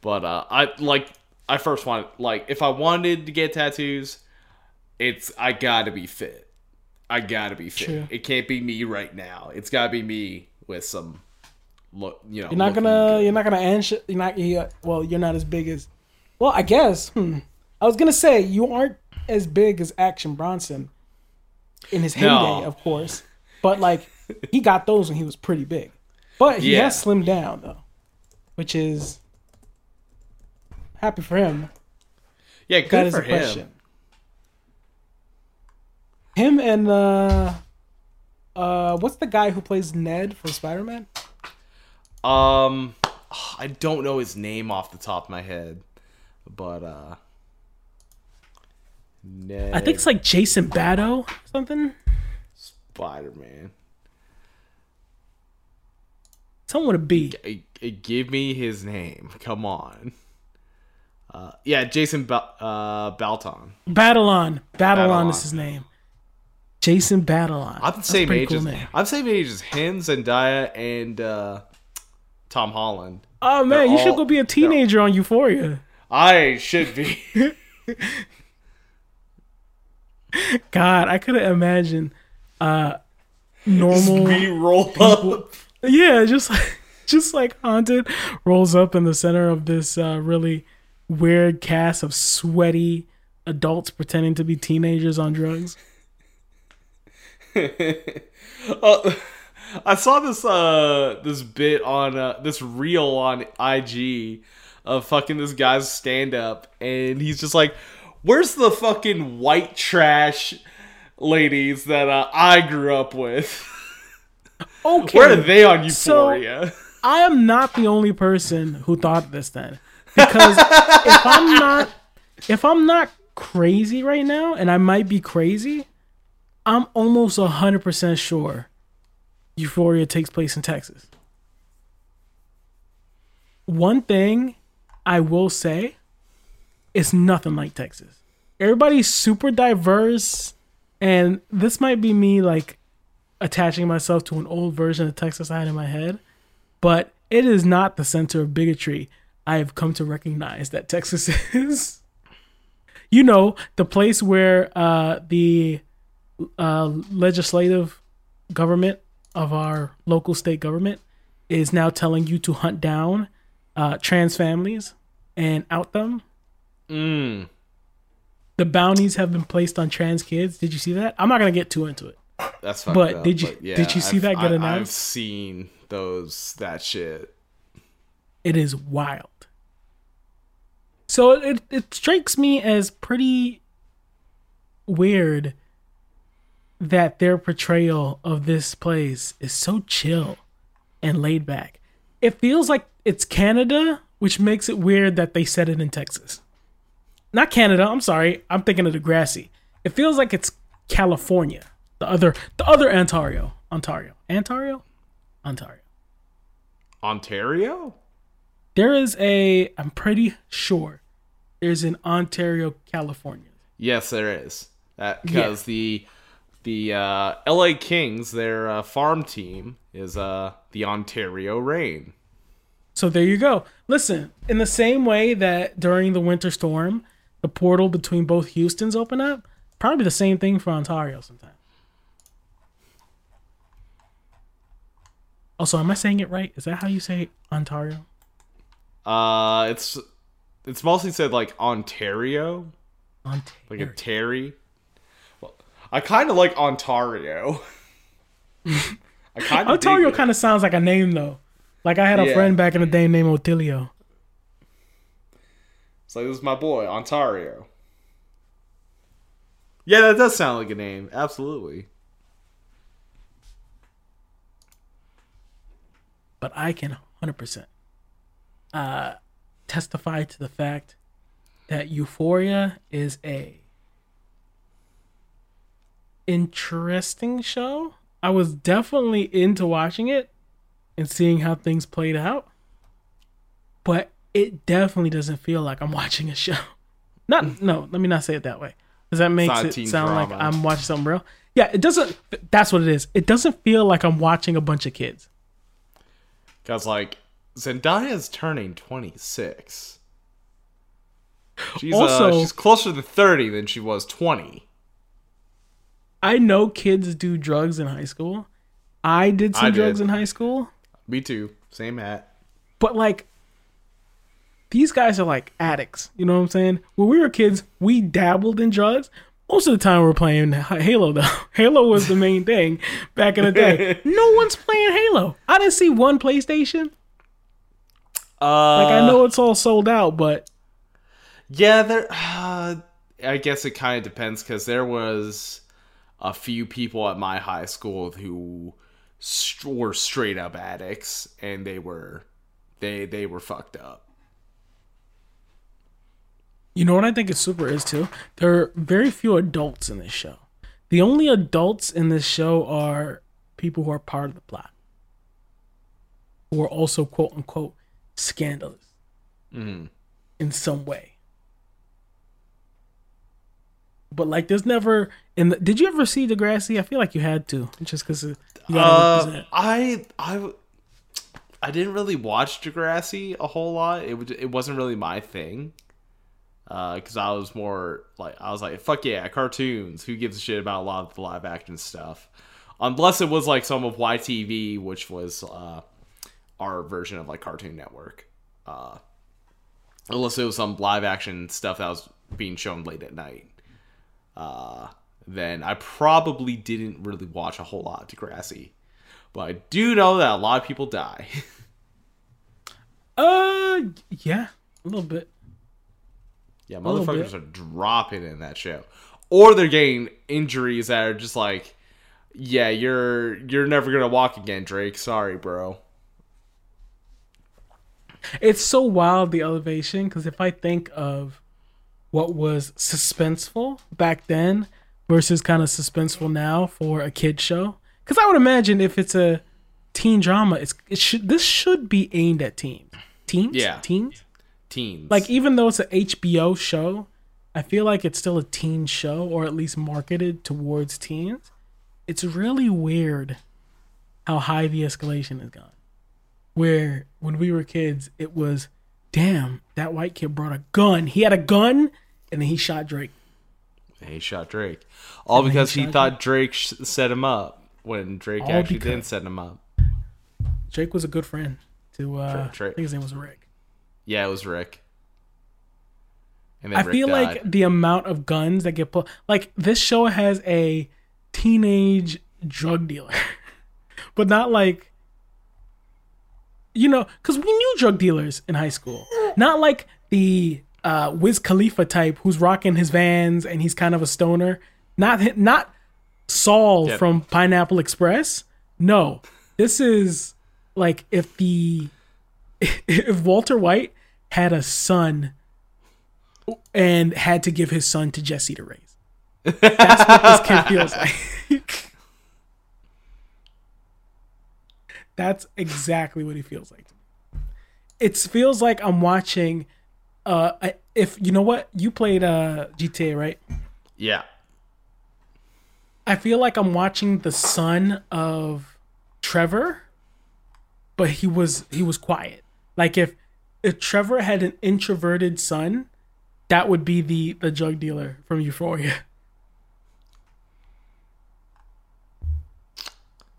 But uh, I like I first wanted like if I wanted to get tattoos, it's I gotta be fit. I gotta be fit. True. It can't be me right now. It's gotta be me with some look. You know, You're not gonna good. you're not gonna ansh you're not you well, you're not as big as well, I guess. Hmm. I was gonna say you aren't as big as Action Bronson in his heyday, No. of course. But like he got those when he was pretty big. But he Yeah. has slimmed down though. Which is happy for him. Yeah, That good is for a him. question. Him and uh uh what's the guy who plays Ned from Spider Man? Um, I don't know his name off the top of my head, but uh, Ned I think it's like Jason Bato or something. Spider Man. Someone with a B. Give me his name. (laughs) Come on. Uh, yeah, Jason ba- uh, Balton. Batalon. Batalon is his name. Jason Batalon. I'm the same age cool as name. I'm the same age as him, Zendaya, and uh, Tom Holland. Oh man, They're you should go be a teenager on Euphoria. I should be. (laughs) God, I couldn't imagine uh normal me roll up. Yeah, just (laughs) just like haunted rolls up in the center of this uh really weird cast of sweaty adults pretending to be teenagers on drugs. Uh, (laughs) I saw this uh this bit on uh, this reel on IG of fucking this guy's stand up and he's just like where's the fucking white trash ladies that uh, I grew up with (laughs) Okay. where are they on So- Euphoria I am not the only person who thought this then. Because if I'm not if I'm not crazy right now, and I might be crazy, I'm almost hundred percent sure Euphoria takes place in Texas. One thing I will say it's nothing like Texas. Everybody's super diverse, and this might be me like attaching myself to an old version of Texas I had in my head but it is not the center of bigotry I have come to recognize that Texas (laughs) is. You know, the place where uh, the uh, legislative government of our local state government is now telling you to hunt down uh, trans families and out them. mm. The bounties have been placed on trans kids. Did you see that? I'm not gonna get too into it. that's fucked But up, did you- yeah, did you see I've- that get I- I've seen those that shit It is wild. So it it strikes me as pretty weird that their portrayal of this place is so chill and laid back. It feels like it's Canada, which makes it weird that they set it in Texas. Not Canada, I'm sorry. I'm thinking of Degrassi. It feels like it's California. The other the other Ontario. Ontario. Ontario? Ontario. Ontario There is a, I'm pretty sure, there's an Ontario, California. Yes, there is. Because the the uh, L.A. Kings, their uh, farm team, is uh, the Ontario Reign. So there you go. Listen, in the same way that during the winter storm, the portal between both Houstons open up, probably the same thing for Ontario sometime. Also, am I saying it right? Is that how you say Ontario? Uh, it's it's mostly said like Ontario, like a Ontario. Terry. Well, I kind of like Ontario. I kind of Ontario kind of sounds like a name though. Like I had a Yeah. friend back in the day named Otilio. It's like this is my boy Ontario. Yeah, that does sound like a name. Absolutely. but I can 100% uh, testify to the fact that Euphoria is a interesting show. I was definitely into watching it and seeing how things played out. But it definitely doesn't feel like I'm (laughs) watching a show. Not no, let me not say it that way. Because that makes it sound like. I'm watching something real. Yeah, it doesn't that's what it is. It doesn't feel like I'm watching a bunch of kids. Cause like Zendaya's turning 26. She's Also- uh, she's closer to 30 than she was 20. I know kids do drugs in high school. I did some I did. drugs in high school. Me too. Same hat. But like these guys are like addicts. You know what I'm saying? When we were kids, we dabbled in drugs. Most of the time, we are playing Halo though. (laughs) Halo was the main thing back in the day. (laughs) No one's playing Halo. I didn't see one PlayStation. Uh, Like I know it's all sold out, but Yeah, there. Uh, (sighs) I guess it kind of depends because there was a few people at my high school who st- were straight up addicts, and they were they they were fucked up. you know what I think is super is too. There are very few adults in this show. The only adults in this show are people who are part of the plot, who are also quote unquote scandalous Mhm. in some way. But like, there's never. In the, did you ever see Degrassi? I feel like you had to, just because Uh. I I I didn't really watch Degrassi a whole lot. It it wasn't really my thing. Because I was more like I was like fuck yeah cartoons. Who gives a shit about a lot of the live action stuff? Unless it was like some of YTV, which was uh, our version of like Cartoon Network. Uh, unless it was some live action stuff that was being shown late at night. Uh, then I probably didn't really watch a whole lot of Degrassi. But I do know that a lot of people die. (laughs) Uh, yeah, a little bit. yeah, motherfuckers are dropping in that show. Or they're getting injuries that are just like, yeah, you're you're never gonna walk again, Drake. Sorry, bro. It's so wild the elevation because if I think of what was suspenseful back then versus kind of suspenseful now for a kid show, because I would imagine if it's a teen drama, it's it should this should be aimed at teens, teens, Yeah. teens. Teens. Like even though it's an HBO show, I feel like it's still a teen show or at least marketed towards teens. It's really weird how high the escalation has gone. Where when we were kids, it was, damn, that white kid brought a gun. He had a gun, and then he shot Drake. he shot Drake. All And then he because he thought Drake sh- set him up when Drake All actually didn't set him up. Drake was a good friend to. uh Drake- Drake. I think his name was Rick. Yeah, it was Rick. And then I Rick feel died. like the amount of guns that get put, like this show has a teenage drug dealer, (laughs) but not like, you know, because we knew drug dealers in high school, not like the uh, Wiz Khalifa type who's rocking his Vans and he's kind of a stoner, not not Saul Yeah. from Pineapple Express. No, this is like if the (laughs) if Walter White had a son and had to give his son to Jesse to raise. That's what this kid feels like. (laughs) That's exactly what he feels like. It feels like I'm watching. Uh, I- if you know what you played uh GTA right, yeah. I feel like I'm watching the son of Trevor, but he was he was quiet. Like if if Trevor had an introverted son, that would be the the drug dealer from Euphoria.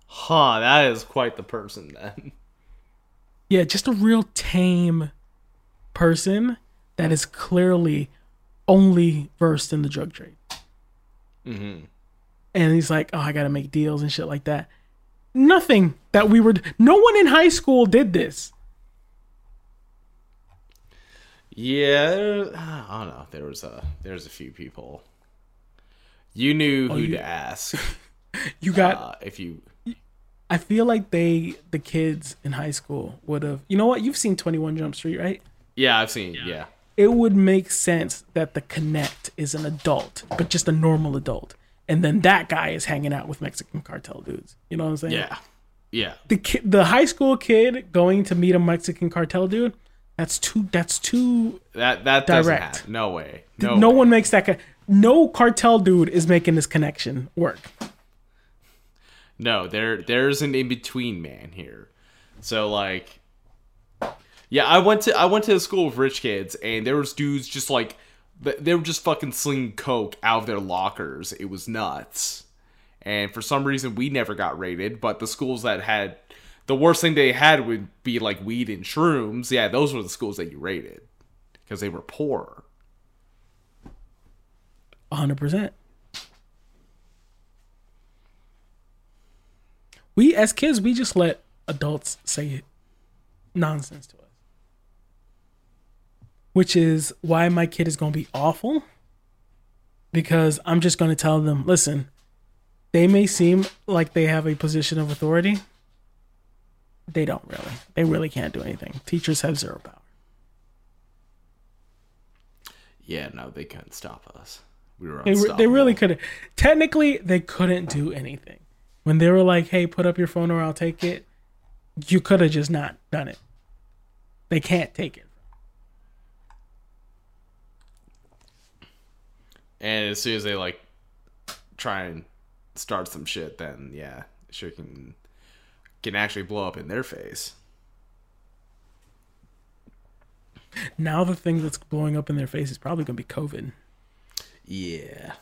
Huh, that is quite the person then. Yeah, just a real tame person that is clearly only versed in the drug trade. Mm-hmm. And he's like, "Oh, I got to make deals and shit like that." Nothing that we were no one in high school did this. Yeah, there- I don't know. There was a there's a few people. You knew who Oh, you- to ask (laughs) You got uh, if you. I feel like they, the kids in high school, would have. You know what? You've seen Twenty One Jump Street, right? Yeah, I've seen. Yeah, It would make sense that the connect is an adult, but just a normal adult. and then that guy is hanging out with Mexican cartel dudes. You know what I'm saying? Yeah. Yeah. The kid, the high school kid going to meet a Mexican cartel dude. That's too. That's too. That that doesn't Direct. No way. No. No, way. one makes that. co- No cartel dude is making this connection work. No, there there's an in between man here. So like Yeah, I went to I went to a school with rich kids and there was dudes just like they were just fucking slinging coke out of their lockers. It was nuts. And for some reason we never got rated, but the schools that had the worst thing they had would be like weed and shrooms. Yeah, those were the schools that you rated because they were poor. hundred percent. We as kids, we just let adults say nonsense to us, which is why my kid is going to be awful. Because I'm just going to tell them, listen, they may seem like they have a position of authority. They don't really. They really can't do anything. Teachers have zero power. Yeah, no, they couldn't stop us. We were They, re- they really couldn't. Technically, they couldn't do anything. When they were like, "Hey, put up your phone or I'll take it," you could have just not done it. They can't take it. And as soon as they like try and start some shit, then yeah, sure can can actually blow up in their face. Now the thing that's blowing up in their face is probably going to be COVID. Yeah.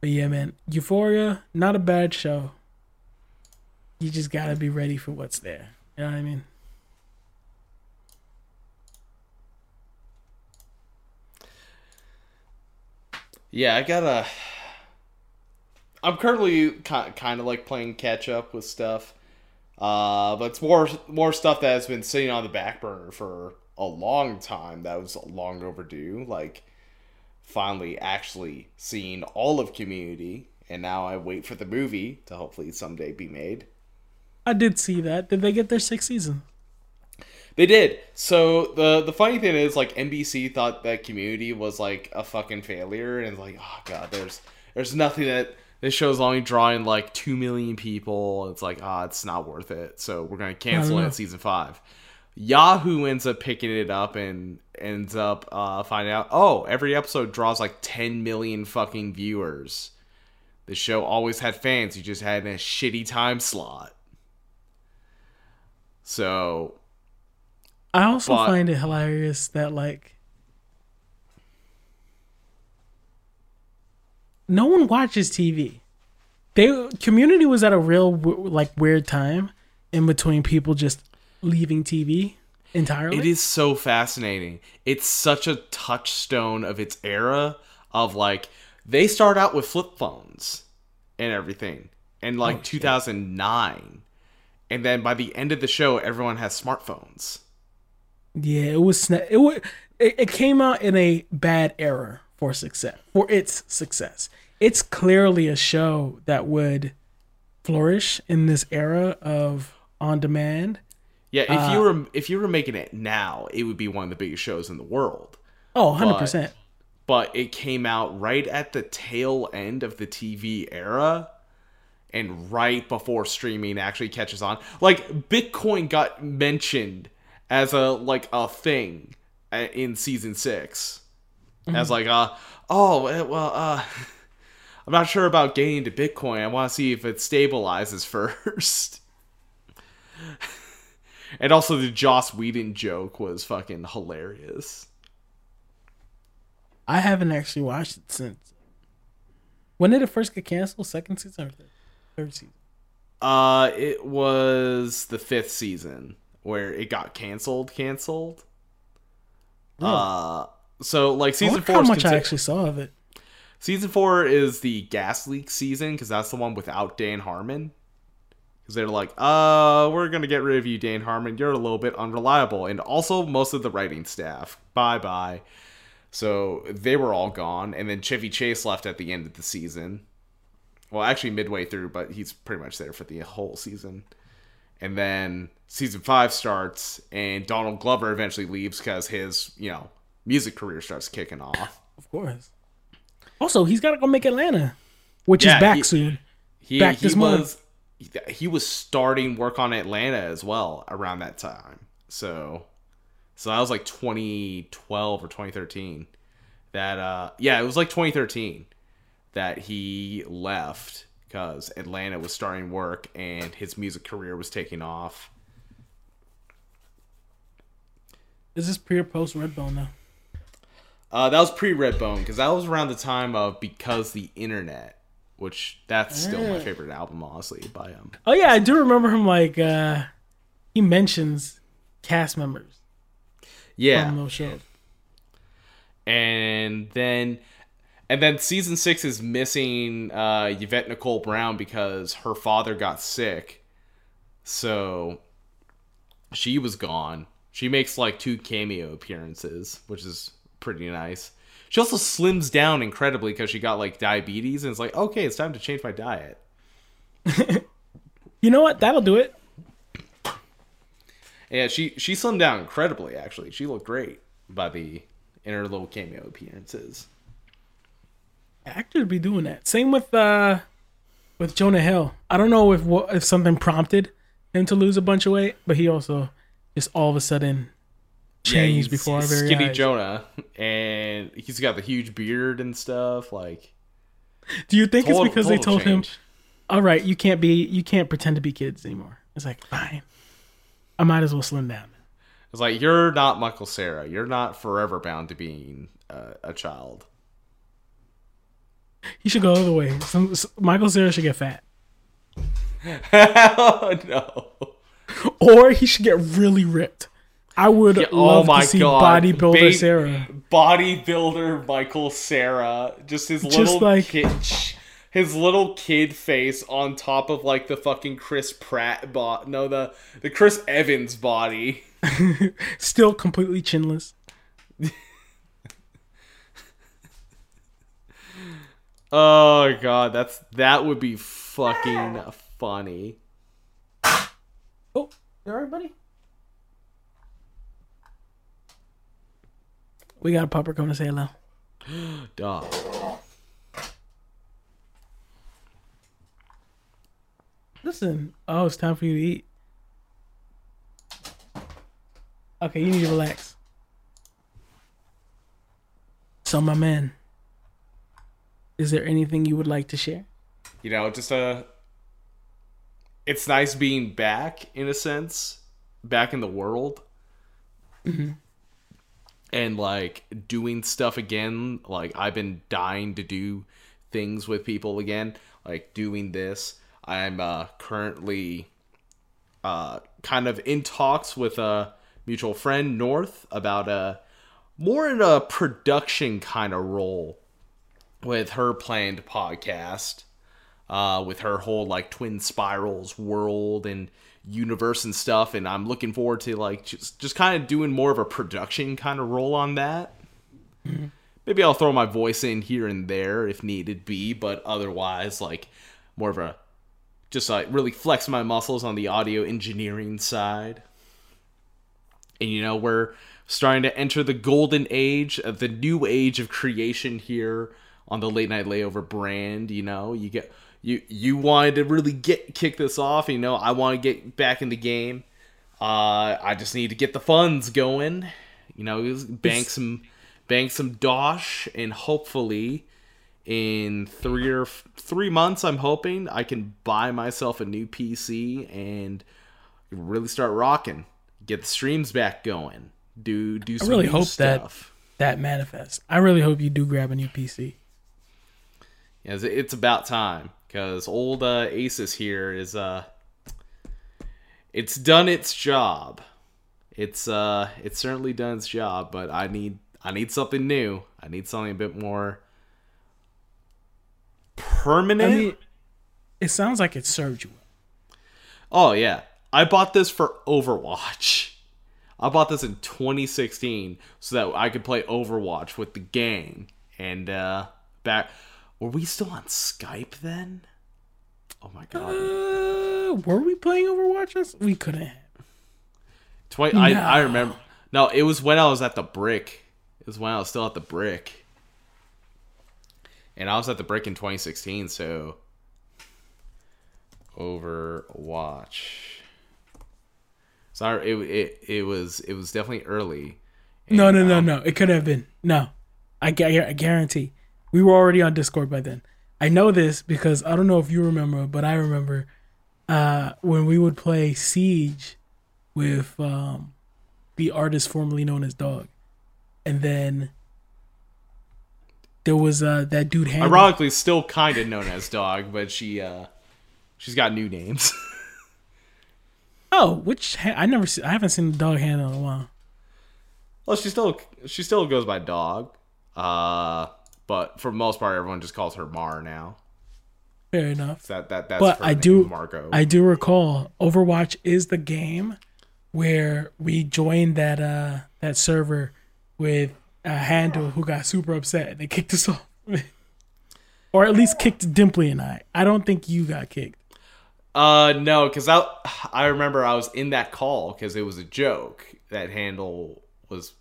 But yeah, man, Euphoria, not a bad show. You just got to be ready for what's there. You know what I mean? Yeah, I gotta. I'm currently kind of like playing catch up with stuff, uh, but it's more more stuff that has been sitting on the back burner for a long time. That was long overdue. Like finally actually seeing all of Community, and now I wait for the movie to hopefully someday be made. I did see that. Did they get their sixth season? They did. So the the funny thing is, like NBC thought that Community was like a fucking failure, and like, oh god, there's there's nothing that this show's only drawing like two million people. It's like, ah, it's not worth it. So we're gonna cancel it at season five. Yahoo ends up picking it up and ends up uh, finding out, oh, every episode draws like 10 million fucking viewers. The show always had fans. You just had a shitty time slot. So I also But- find it hilarious that like no one watches TV. They community was at a real like weird time in between people just leaving TV entirely. It is so fascinating. It's such a touchstone of its era of like they start out with flip phones and everything in like Oh, shit. 2009. And then by the end of the show everyone has smartphones. Yeah, it was. sna- It was. It, it came out in a bad era for success. For its success, it's clearly a show that would flourish in this era of on demand. Yeah, if Uh, you were if you were making it now, it would be one of the biggest shows in the world. Oh, 100 percent. But it came out right at the tail end of the TV era and right before streaming actually catches on. Like Bitcoin got mentioned as a like a thing uh, in season 6. As like uh oh well uh (laughs) I'm not sure about getting into Bitcoin. I want to see if it stabilizes (laughs) first. and also the Joss Whedon joke was fucking hilarious. I haven't actually watched it since. When did it first get canceled? Second season or third- third season? Uh, it was the fifth season where it got canceled. Canceled. Uh, so like season four. how is much I actually saw of it. Season four is the gas leak season because that's the one without Dan Harmon. Because they're like, uh, we're gonna get rid of you, Dan Harmon. You're a little bit unreliable, and also most of the writing staff. Bye bye. So they were all gone, and then Chevy Chase left at the end of the season. Well, actually midway through, but he's pretty much there for the whole season. and then season five starts, and Donald Glover eventually leaves because his you know music career starts kicking off. Of course. Also, he's got to go make Atlanta, which Yeah, is back he- soon. He Back he this was he- he was starting work on Atlanta as well around that time. So so that was like 2012 or 2013. That uh yeah, it was like 2013 that he left because Atlanta was starting work and his music career was taking off. Is this pre or post Redbone now? Uh, that was pre Redbone because that was around the time of Because the Internet, which that's still my Ah. favorite album, honestly, by him. Oh yeah, I do remember him. Like uh he mentions cast members yeah. from those shows. and then and then season six is missing uh Yvette Nicole Brown because her father got sick. So she was gone. She makes like two cameo appearances, which is pretty nice. She also slims down incredibly because she got like diabetes and it's like, okay, it's time to change my diet. (laughs) You know what? That'll do it. Yeah, she she slimmed down incredibly actually. She looked great by the in her little cameo appearances. Actors be doing that. Same with uh with Jonah Hill. I don't know if what if something prompted him to lose a bunch of weight, but he also just all of a sudden changed he's- before our very skinny eyes. Jonah, and he's got the huge beard and stuff. Like, Do you think total- it's because they told him, "All right, you can't be, you can't pretend to be kids anymore"? It's like, fine, I might as well slim down. It's like you're not Michael Cera. You're not forever bound to being uh, a child. (laughs) He should go the other way. Some, Michael Cera should get fat, (laughs) no. or he should get really ripped. I would Yeah, oh love oh my to see God. bodybuilder Ba- Cera. Bodybuilder Michael Cera, just his Just little like- kid, his little kid face on top of like the fucking Chris Pratt bot. No, the the Chris Evans body. (laughs) Still completely chinless. Oh god, that's that would be fucking funny. Oh, you alright, buddy? We got a pupper going to say hello. (gasps) Dog. Listen, oh, it's time for you to eat. Okay, you need to relax. So, my man, is there anything you would like to share? you know, just a. It's nice being back in a sense, back in the world, and like doing stuff again. Like I've been dying to do things with people again, like doing this. I'm uh, currently uh, kind of in talks with a mutual friend North about a more in a production kind of role with her planned podcast uh, with her whole like twin spirals world and universe and stuff and i'm looking forward to like just just kind of doing more of a production kind of role on that. Maybe i'll throw my voice in here and there if needed be but otherwise like more of a just like really flex my muscles on the audio engineering side. And you know we're starting to enter the golden age of the new age of creation here on the late night layover brand you know? You get you you wanted to really get kick this off you know? I want to get back in the game. Uh i just need to get the funds going you know? Bank some bank some dosh and hopefully in three or f- three months i'm hoping i can buy myself a new pc and really start rocking. Get the streams back going. Do do some really new hope that- That manifests. I really hope you do grab a new PC. Yeah, it's, about time because old uh, Asus here is uh, it's done its job. It's uh, it's certainly done its job, but I need I need something new. I need something a bit more permanent. I mean, it sounds like it served you. Oh yeah, I bought this for Overwatch. I bought this in 2016 so that I could play Overwatch with the gang. And uh back were we still on Skype then? Oh my god. Uh, were we playing Overwatch? We couldn't. Twi- I, I remember. No, it was when I was at the brick. It was when I was still at the brick. And I was at the brick in 2016, so Overwatch. Sorry, it it it was it was definitely early. No, no, no, no. It could have been. No, I, I guarantee. We were already on Discord by then. I know this because I don't know if you remember, but I remember uh, when we would play Siege with um, the artist formerly known as Dog, and then there was uh, that dude. Handle. Ironically, still kind of known as Dog, but she uh, she's got new names. (laughs) oh, which ha- I never, see, I haven't seen the Dog handle in a while. well, she still she still goes by Dog. Uh, but for the most part, everyone just calls her Mar now. Fair enough. That that that's but I name, do Marco. I do recall Overwatch is the game where we joined that uh that server with a handle who got super upset and they kicked us (laughs) off. or at least kicked Dimply and I. I don't think you got kicked. Uh, no, because I I remember I was in that call because it was a joke. That handle was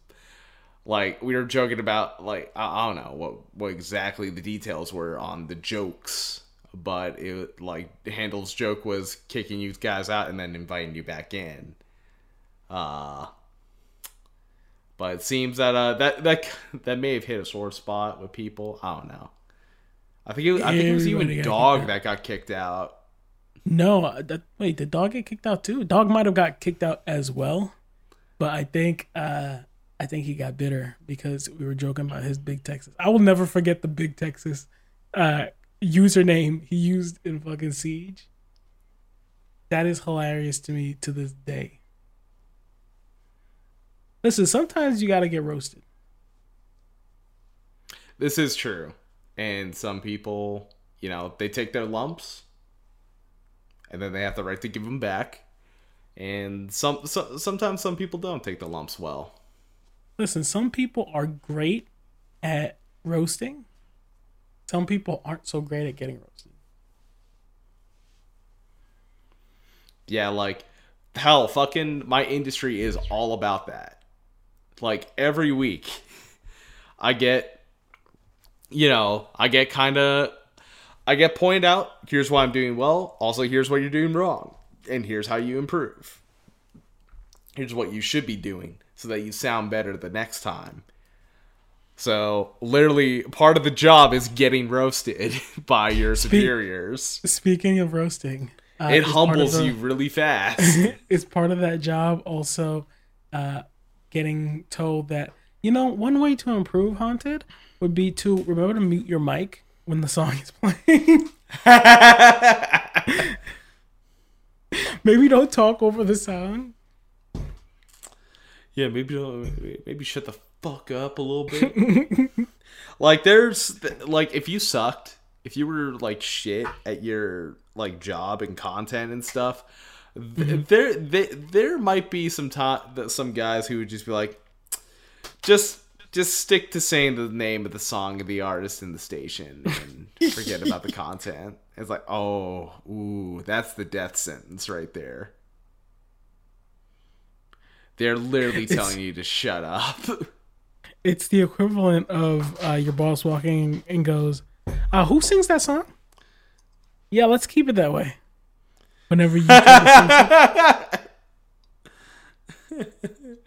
like we were joking about like I, I don't know what what exactly the details were on the jokes, but it like handle's joke was kicking you guys out and then inviting you back in. Uh but it seems that uh that that that may have hit a sore spot with people. I don't know. I think it, I think it was Everybody even got dog that got kicked out. No, uh, that, wait, did Dog get kicked out too? Dog might have got kicked out as well, but I think uh I think he got bitter because we were joking about his Big Texas. I will never forget the Big Texas uh username he used in fucking Siege. That is hilarious to me to this day. Listen, sometimes you gotta get roasted. This is true. And some people, you know, they take their lumps and then they have the right to give them back. And some, so, sometimes some people don't take the lumps well. Listen, some people are great at roasting. Some people aren't so great at getting roasted. Yeah, like hell, fucking my industry is all about that. Like every week I get you know, I get kind of I get pointed out, here's why I'm doing well, also here's what you're doing wrong, and here's how you improve. Here's what you should be doing so that you sound better the next time. So, literally part of the job is getting roasted (laughs) by your superiors. Speaking of roasting, uh, it is part of humbles the- you really fast. (laughs) is part of that job also uh, getting told that you know one way to improve haunted would be to remember to mute your mic when the song is (laughs) playing maybe don't talk over the sound Yeah, maybe maybe shut the fuck up a little bit. (laughs) like there's like if you sucked, if you were like shit at your like job and content and stuff, th- mm-hmm. there there there might be some time that some guys who would just be like just just stick to saying the name of the song of the artist and the station and forget about the (laughs) content. It's like, "Oh, ooh, that's the death sentence right there." They're literally telling you to shut up. (laughs) it's the equivalent of uh, your boss walking and goes uh, who sings that song yeah let's keep it that way whenever you try to sing something. (laughs)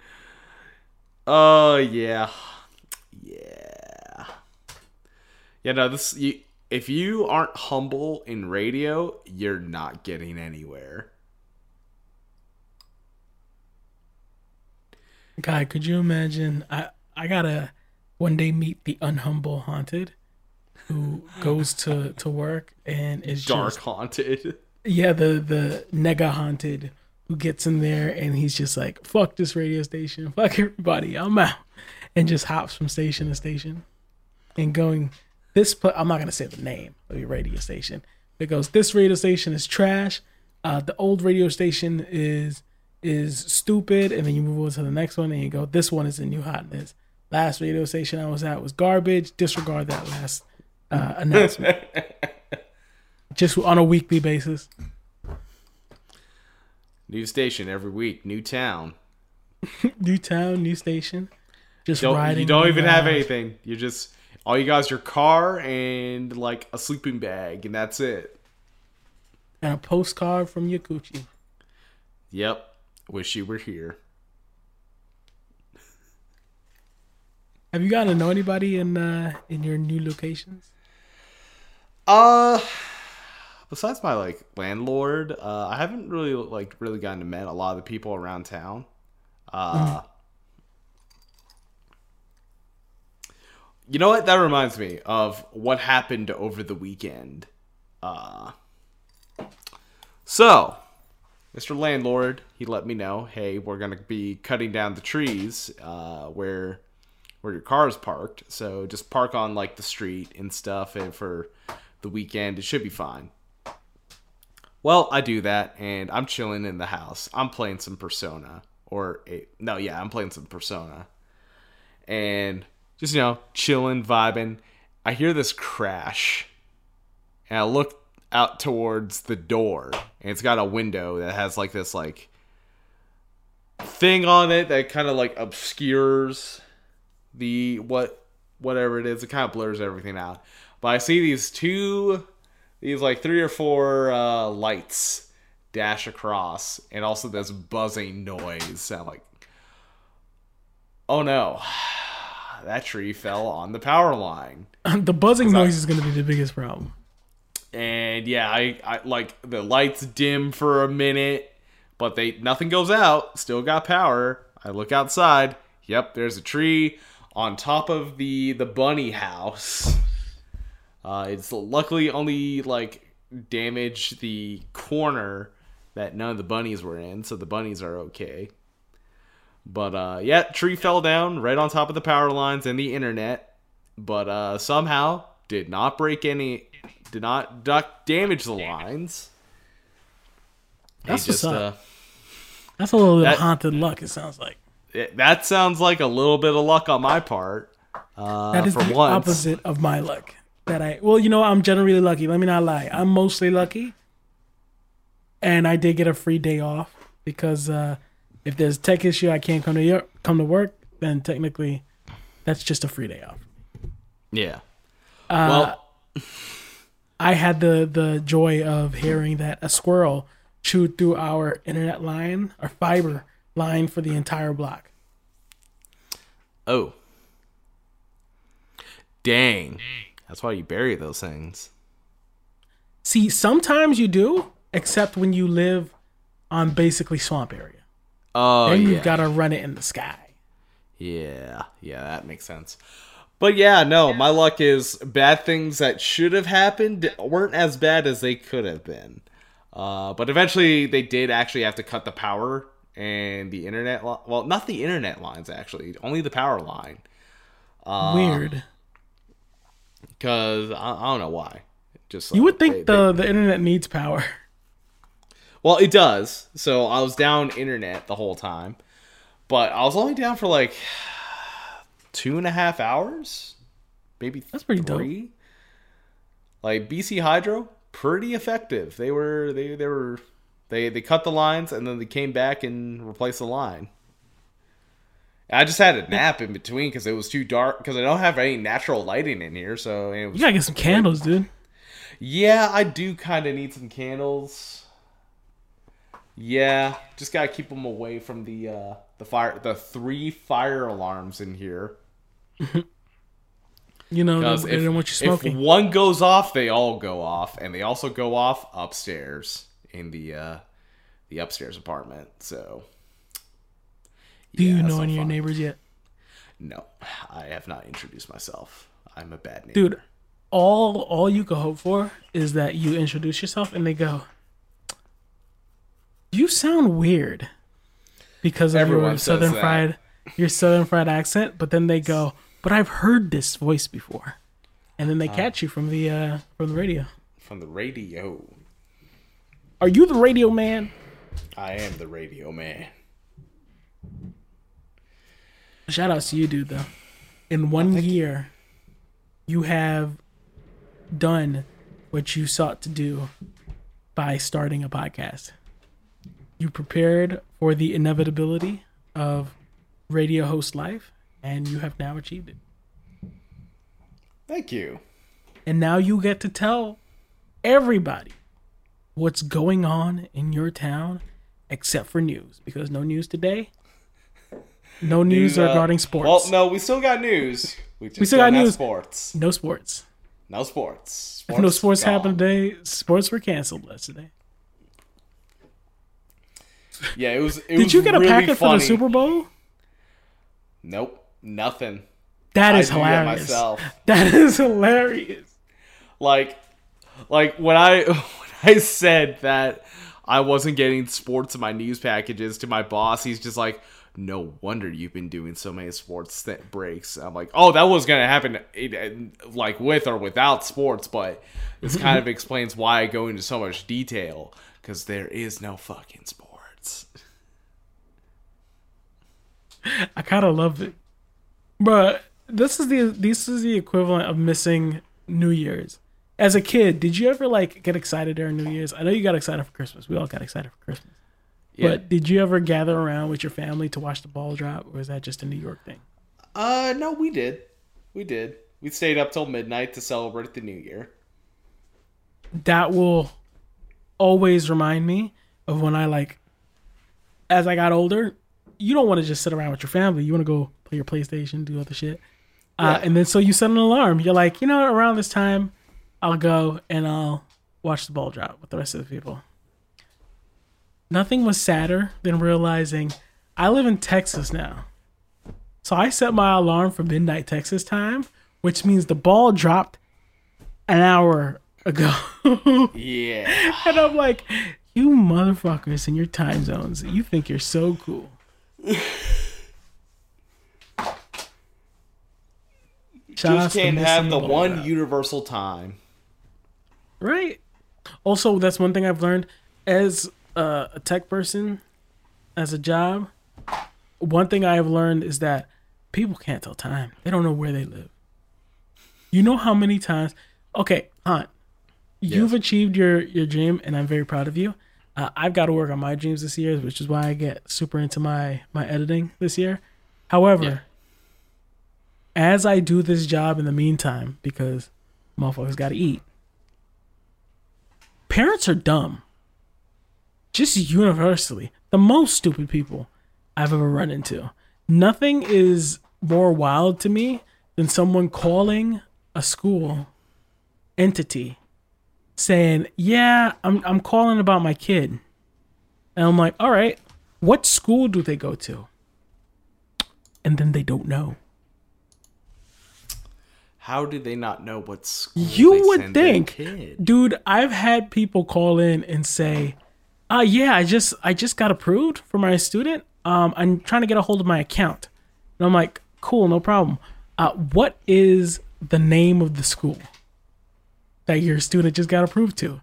Oh yeah, yeah, yeah. No, this you. If you aren't humble in radio, you're not getting anywhere. God, could you imagine? I I gotta one day meet the unhumble haunted who (laughs) goes to to work and is Dark just haunted. yeah the the nega haunted who gets in there and he's just like fuck this radio station, fuck everybody, I'm out, and just hops from station to station, and going this. pla- I'm not gonna say the name of your radio station. It goes this radio station is trash. Uh, the old radio station is is stupid, and then you move on to the next one, and you go this one is the new hotness. Last radio station I was at was garbage. Disregard that last uh, announcement. (laughs) Just on a weekly basis. New station every week. New town. (laughs) New town, new station. Just Don't, riding. you don't even have anything. You just all you got is your car and like a sleeping bag, and that's it. And a postcard from Yakuchi. Yep. Wish you were here. Have you gotten to know anybody in uh in your new locations? Uh besides my like landlord, uh I haven't really like really gotten to meet a lot of the people around town. Uh You know what? That reminds me of what happened over the weekend. Uh So, Mr. Landlord, he let me know, "Hey, we're going to be cutting down the trees uh where where your car is parked. So just park on like the street and stuff and for the weekend it should be fine. Well, I do that and I'm chilling in the house. I'm playing some Persona or a, no, yeah, I'm playing some Persona. And just you know, chilling, vibing. I hear this crash. And I look out towards the door. And it's got a window that has like this like thing on it that kind of like obscures the what whatever it is. It kind of blurs everything out. But i see these two these like three or four uh, lights dash across and also this buzzing noise i'm like oh no (sighs) that tree fell on the power line. (sighs) The buzzing noise is going to be the biggest problem. And yeah I, I like the lights dim for a minute but they nothing goes out. Still got power. I look outside. Yep there's a tree on top of the the bunny house. Uh it's luckily only like damaged the corner that none of the bunnies were in so the bunnies are okay. But uh yeah tree fell down right on top of the power lines and the internet but uh somehow did not break any did not duck damage the lines He That's what's uh. That's a little bit That- of haunted luck. It sounds like it- that sounds like a little bit of luck on my part uh that is for the once opposite of my luck. That I well, you know, I'm generally lucky. Let me not lie. I'm mostly lucky, and I did get a free day off because uh, if there's a tech issue, I can't come to your, come to work. Then technically, that's just a free day off. yeah Uh, well I had the the joy of hearing that a squirrel chewed through our internet line, our fiber line for the entire block. oh dang that's why you bury those things See, sometimes you do, except when you live on basically swamp area. oh then yeah you've got to run it in the sky. Yeah, yeah, that makes sense. But yeah, no, my luck is bad things that should have happened weren't as bad as they could have been. Uh, but eventually, they did actually have to cut the power and the internet. Li- well, not the internet lines actually, only the power line. Uh, Weird. Because I, I don't know why. Just You would think they- the the internet needs power. Well, it does. So I was down internet the whole time, but I was only down for like two and a half hours, maybe That's pretty dope. three. Like BC Hydro, pretty effective. They were they they were they they cut the lines and then they came back and replaced the line. I just had a nap in between because it was too dark because I don't have any natural lighting in here. So it was You gotta get some candles, dude. yeah, I do kind of need some candles. Yeah, just gotta keep them away from the uh, the fire, the three fire alarms in here. (laughs) You know, they if, don't want you smoking. if one goes off, they all go off, and they also go off upstairs in the uh, the upstairs apartment. So, Do you yeah, it's know any of your neighbors yet? No, I have not introduced myself. I'm a bad neighbor. Dude, all all you can hope for is that you introduce yourself and they go, "You sound weird," because of Everyone your southern that. fried your southern fried accent. But then they go, "But I've heard this voice before," and then they catch you from the uh, from the radio. from the radio. Are you the radio man? I am the radio man. Shout outs to you, dude. Though, in one year, you have done what you sought to do by starting a podcast. You prepared for the inevitability of radio host life, and you have now achieved it. Thank you. And now you get to tell everybody what's going on in your town, except for news, because no news today. No (laughs) news, uh, regarding sports. Well, no, we still got news. We, just still got news. Sports. No sports. No sports. If (laughs) no sports gone. happened today, sports were canceled yesterday. Yeah, it was. It Did was you get a really packet for the Super Bowl? Nope, nothing. That is hilarious. myself. (laughs) That is hilarious. Like, like when I (laughs) when I said that I wasn't getting sports in my news packages to my boss, he's just like, "No wonder you've been doing so many sports th- breaks." I'm like, "Oh, that was gonna happen, like with or without sports," but this kind of (laughs) explains why I go into so much detail because there is no fucking sports. I kind of love it, but this is the this is the equivalent of missing New Year's. As a kid, did you ever like get excited during New Year's? I know you got excited for Christmas. We all got excited for Christmas. Yeah. But did you ever gather around with your family to watch the ball drop, or is that just a New York thing? Uh, no, we did, we did. We stayed up till midnight to celebrate the new year. that will always remind me of when I like as I got older, you don't want to just sit around with your family. You want to go play your PlayStation, do other shit. Uh, and then so you set an alarm. You're like, you know, around this time, I'll go and I'll watch the ball drop with the rest of the people. Nothing was sadder than realizing I live in Texas now. So I set my alarm for midnight Texas time, which means the ball dropped an hour ago. (laughs) Yeah. And I'm like, you motherfuckers in your time zones, you think you're so cool. (laughs) Shout outs Just can't have the one universal time. right. Also, that's one thing I've learned as a, a tech person, as a job. One thing I have learned is that people can't tell time. They don't know where they live. You know how many times? Okay, Hunt, you've achieved your your dream, and I'm very proud of you. Uh, I've got to work on my dreams this year, which is why I get super into my my editing this year. However, Yeah. As I do this job in the meantime, because motherfuckers got to eat, parents are dumb. Just universally, the most stupid people I've ever run into. Nothing is more wild to me than someone calling a school entity saying, "Yeah, I'm I'm calling about my kid." And I'm like, "All right, what school do they go to?" And then they don't know. How did they not know what school You they would send their think, kid? dude. I've had people call in and say, "Uh, yeah, I just I just got approved for my student. Um, I'm trying to get a hold of my account." And I'm like, "Cool, no problem. Uh, what is the name of the school that your student just got approved to?"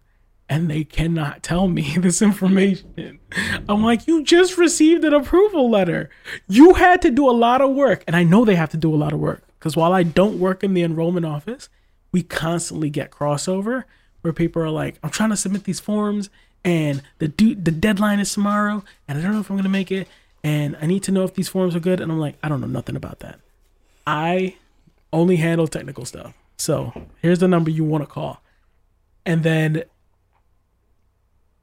And they cannot tell me (laughs) this information. I'm like, you just received an approval letter. You had to do a lot of work. And I know they have to do a lot of work because while I don't work in the enrollment office, we constantly get crossover where people are like, I'm trying to submit these forms and the due, the deadline is tomorrow and I don't know if I'm going to make it and I need to know if these forms are good. And I'm like, I don't know nothing about that. I only handle technical stuff. So here's the number you want to call. And then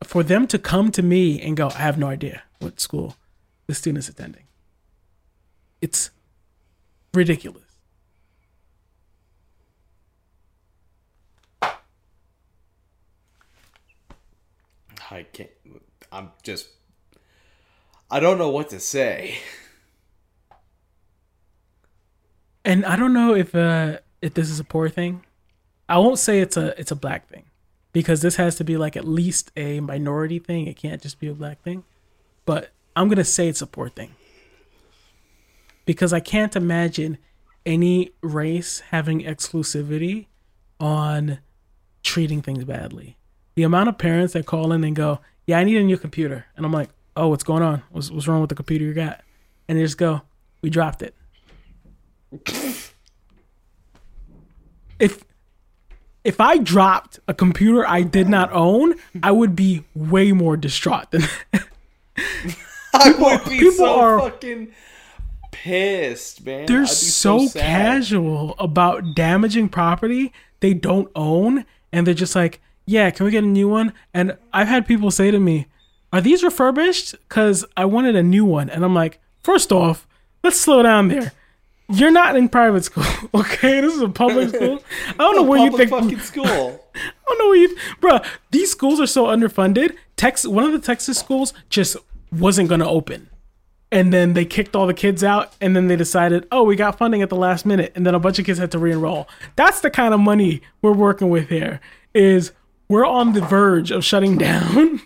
for them to come to me and go, I have no idea what school the student's attending. It's ridiculous. I can't. I'm just. I don't know what to say. And I don't know if uh if this is a poor thing. I won't say it's a it's a black thing because this has to be like at least a minority thing. It can't just be a black thing. But I'm going to say it's a poor thing. Because I can't imagine any race having exclusivity on treating things badly. The amount of parents that call in and go, "Yeah, I need a new computer." And I'm like, "Oh, what's going on? What's what's wrong with the computer you got?" And they just go, "We dropped it." (laughs) if if I dropped a computer I did not own, I would be way more distraught than that. (laughs) I would be people so are- fucking pissed, man. They're be so, casual about damaging property they don't own, and they're just like, "Yeah, can we get a new one?" And I've had people say to me, "Are these refurbished?" Because I wanted a new one, and I'm like, first off, let's slow down there. You're not in private school, (laughs) okay? This is a public (laughs) school. (laughs) I don't know where you think. fucking school. I don't know where you, bro. These schools are so underfunded. Texas, one of the Texas schools just wasn't gonna open, and then they kicked all the kids out, and then they decided, oh, we got funding at the last minute, and then a bunch of kids had to re-enroll. That's the kind of money we're working with here. Is we're on the verge of shutting down,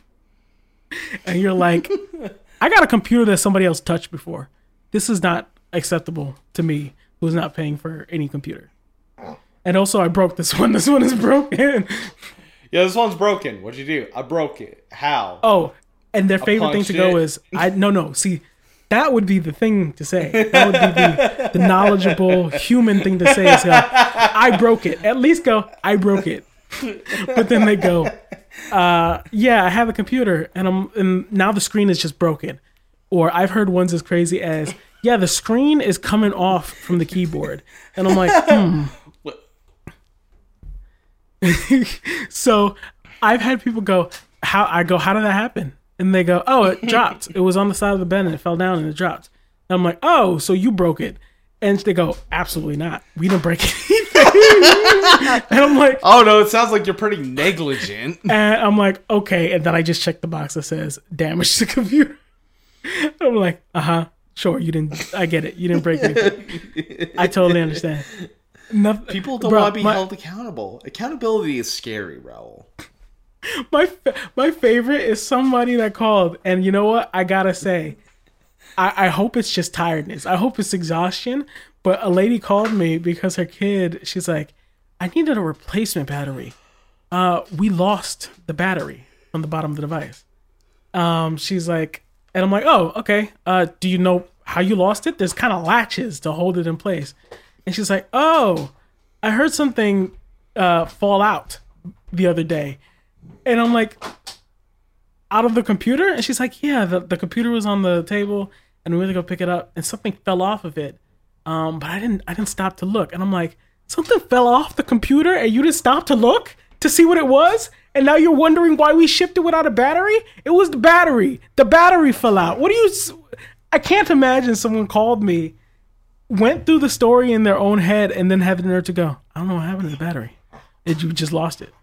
(laughs) and you're like, (laughs) I got a computer that somebody else touched before. This is not acceptable to me, who's not paying for any computer. And also, I broke this (laughs) one. This one is broken. Yeah, this one's broken. What'd you do? I broke it. How? Oh, and their favorite thing to punched go is I no no see that would be the thing to say. That would be the, the knowledgeable human thing to say is I broke it. At least go, I broke it. But then they go, uh, yeah, I have a computer and I'm and now the screen is just broken. Or I've heard ones as crazy as, yeah, the screen is coming off from the keyboard. And I'm like, hmm. (laughs) so I've had people go, how I go, how did that happen? And they go, oh, it dropped. It was on the side of the bed and it fell down and it dropped. And I'm like, oh, so you broke it? And they go, absolutely not. We didn't break (laughs) anything. (laughs) and I'm like, Oh no, it sounds like you're pretty negligent. (laughs) and I'm like, okay. And then I just check the box that says damage to computer. And I'm like, uh huh, sure, you didn't. I get it. You didn't break anything. I totally understand. Nothing, People don't want to be my- held accountable. Accountability is scary, Raul. my my favorite is somebody that called, and you know what? I gotta say, I, I hope it's just tiredness. I hope it's exhaustion. But a lady called me because her kid, she's like, I needed a replacement battery. Uh, we lost the battery on the bottom of the device. Um, she's like, and I'm like, oh, okay. Uh, do you know how you lost it? There's kind of latches to hold it in place. And she's like, oh, I heard something uh, fall out the other day. And I'm like, out of the computer? And she's like, yeah, the, the computer was on the table and we went to go pick it up and something fell off of it. Um, but I didn't I didn't stop to look. And I'm like, something fell off the computer and you didn't stop to look to see what it was? And now you're wondering why we shipped it without a battery? It was the battery. The battery fell out. What do you I can't imagine someone called me, went through the story in their own head, and then had the nerve to go, I don't know what happened to the battery. It, you just lost it.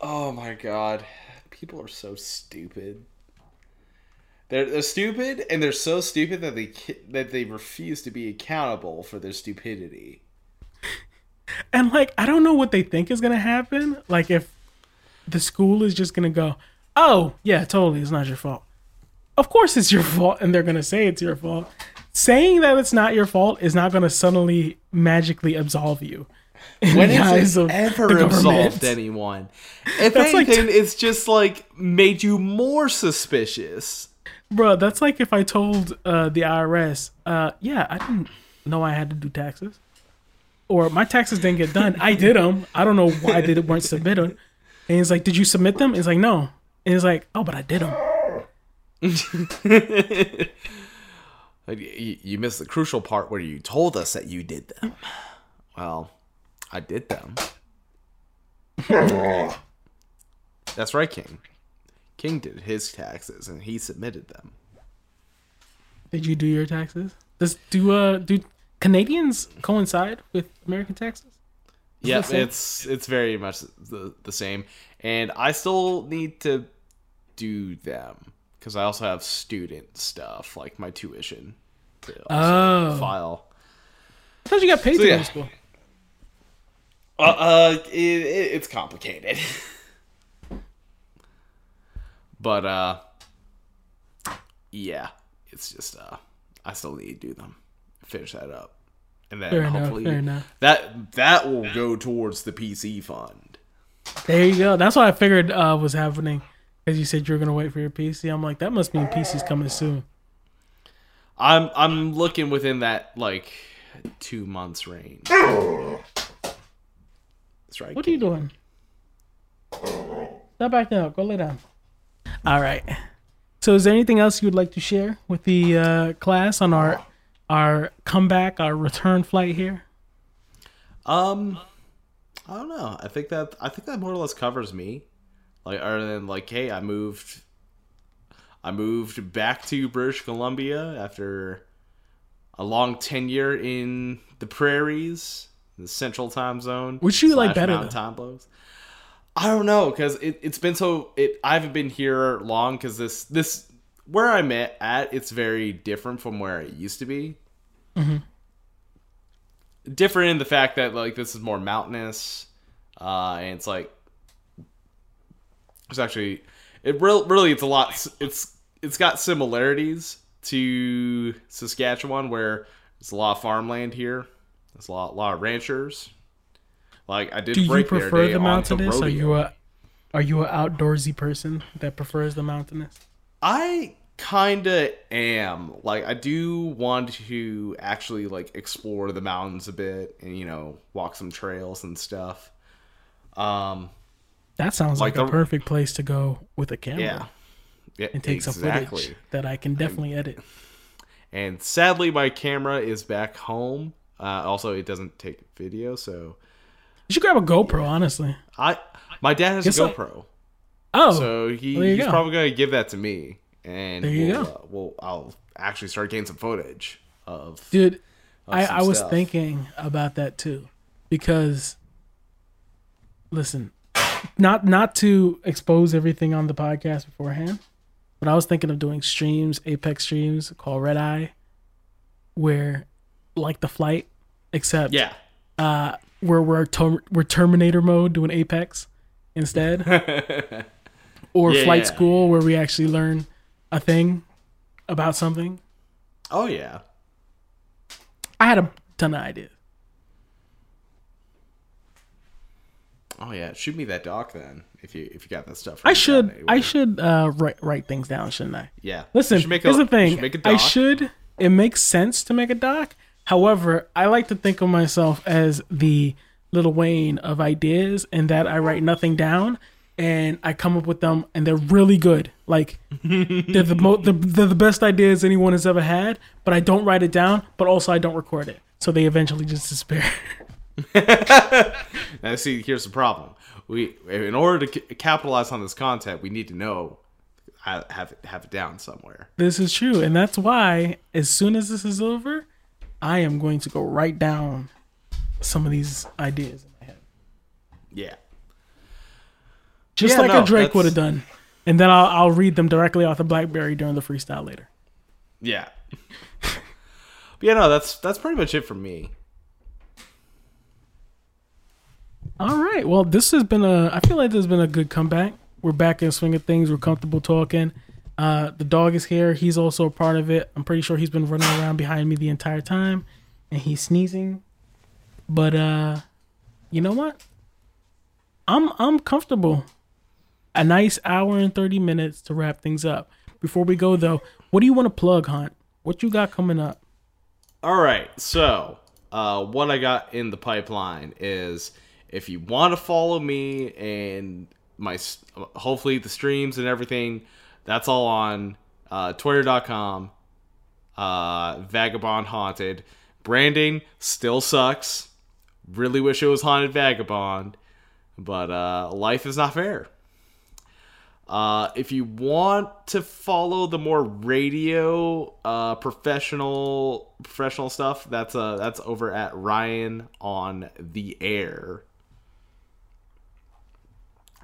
Oh my god. People are so stupid. They're, they're stupid, and they're so stupid that they that they refuse to be accountable for their stupidity. And like, I don't know what they think is gonna happen. Like, if the school is just gonna go, "Oh, yeah, totally, it's not your fault." Of course, it's your fault, and they're gonna say it's your fault. Saying that it's not your fault is not gonna suddenly magically absolve you. When has it ever absolved anyone? If That's like- anything, it's just like made you more suspicious. Bro, that's like if I told uh, the IRS, uh, "Yeah, I didn't know I had to do taxes." Or my taxes didn't get done. I did them. I don't know why they weren't submitted. And he's like, "Did you submit them?" He's like, "No." And he's like, "Oh, but I did them." (laughs) You, you missed the crucial part where you told us that you did them. Well, I did them. (laughs) That's right, King. King did his taxes and he submitted them. Did you do your taxes? Does do uh do Canadians coincide with American taxes? Yeah, the it's it's very much the, the same, and I still need to do them because I also have student stuff like my tuition to Oh. file. I thought you got paid So, to go yeah. to school. Uh, uh it, it, it's complicated, (laughs) but uh, yeah, it's just uh, I still need to do them, finish that up, and then Fair enough, hopefully fair enough. that that will go towards the PC fund. There you go. That's what I figured uh, was happening. Because you said you were gonna wait for your PC. I'm like, that must mean PC's coming soon. I'm I'm looking within that like two months range. (laughs) That's right. What are you doing? Stop back down. Go lay down. All right. So, is there anything else you would like to share with the uh, class on our our comeback, our return flight here? Um, I don't know. I think that I think that more or less covers me. Like, other than like, hey, I moved, I moved back to British Columbia after a long tenure in the prairies, the Central Time Zone. Which you like better? Time blows. I don't know because it, it's been so. It I haven't been here long because this this where I'm at, at it's very different from where it used to be. Different in the fact that like this is more mountainous, uh, and it's like it's actually it real really it's a lot. It's it's got similarities to Saskatchewan where there's a lot of farmland here. There's a lot lot of ranchers. Like I did Do you break their prefer the mountainous? Are you a are you an outdoorsy person that prefers the mountainous? I kinda am. Like I do want to actually like explore the mountains a bit and you know walk some trails and stuff. Um, That sounds like, Like a perfect place to go with a camera yeah, yeah, and take some footage that I can definitely edit. And sadly, my camera is back home. Uh, also, it doesn't take video, so You should grab a GoPro, honestly. I my dad has Guess a I- GoPro, Oh, so he, well, he's go. probably gonna give that to me, and There you we'll, go. Uh, we'll I'll actually start getting some footage of. dude, I, I was stuff. thinking about that too, because listen, not not to expose everything on the podcast beforehand, but I was thinking of doing streams, Apex streams called Red Eye, where like the flight, except Yeah, uh, where we're ter- we're Terminator mode doing Apex instead, (laughs) or Yeah, Flight yeah. School where we actually learn a thing about something. oh yeah. I had a ton of ideas. Oh yeah, shoot me that doc then if you if you got that stuff. I should I should uh, write write things down, shouldn't I? Yeah. Listen, make a- here's the thing. should make a I should. It makes sense to make a doc. However, I like to think of myself as the Lil Wayne of ideas, and that I write nothing down, and I come up with them, and they're really good. Like (laughs) they're the mo- they're, they're the best ideas anyone has ever had. But I don't write it down, but also I don't record it, so they eventually just disappear. (laughs) Now see, here's the problem. We in order to ca- capitalize on this content, we need to know ha- have it have it down somewhere. this is true, and that's why as soon as this is over, I am going to go write down some of these ideas in my head. Yeah. just Yeah, like no, a Drake would have done. And then I'll, I'll read them directly off the BlackBerry during the freestyle later. Yeah. but yeah, no, that's that's pretty much it for me. All right. Well, this has been a. I feel like this has been a good comeback. We're back in the swing of things. We're comfortable talking. Uh, the dog is here. He's also a part of it. I'm pretty sure he's been running around behind me the entire time, and he's sneezing. But uh, you know what? I'm I'm comfortable. A nice hour and thirty minutes to wrap things up. Before we go though, what do you want to plug, Hunt? What you got coming up? All right, so uh, what I got in the pipeline is if you want to follow me and my hopefully the streams and everything, that's all on uh, Twitter.com. Uh, Vagabond Haunted branding still sucks. Really wish it was Haunted Vagabond, but uh, life is not fair. Uh, if you want to follow the more radio, uh, professional, professional stuff, that's uh, that's over at Ryan on the air.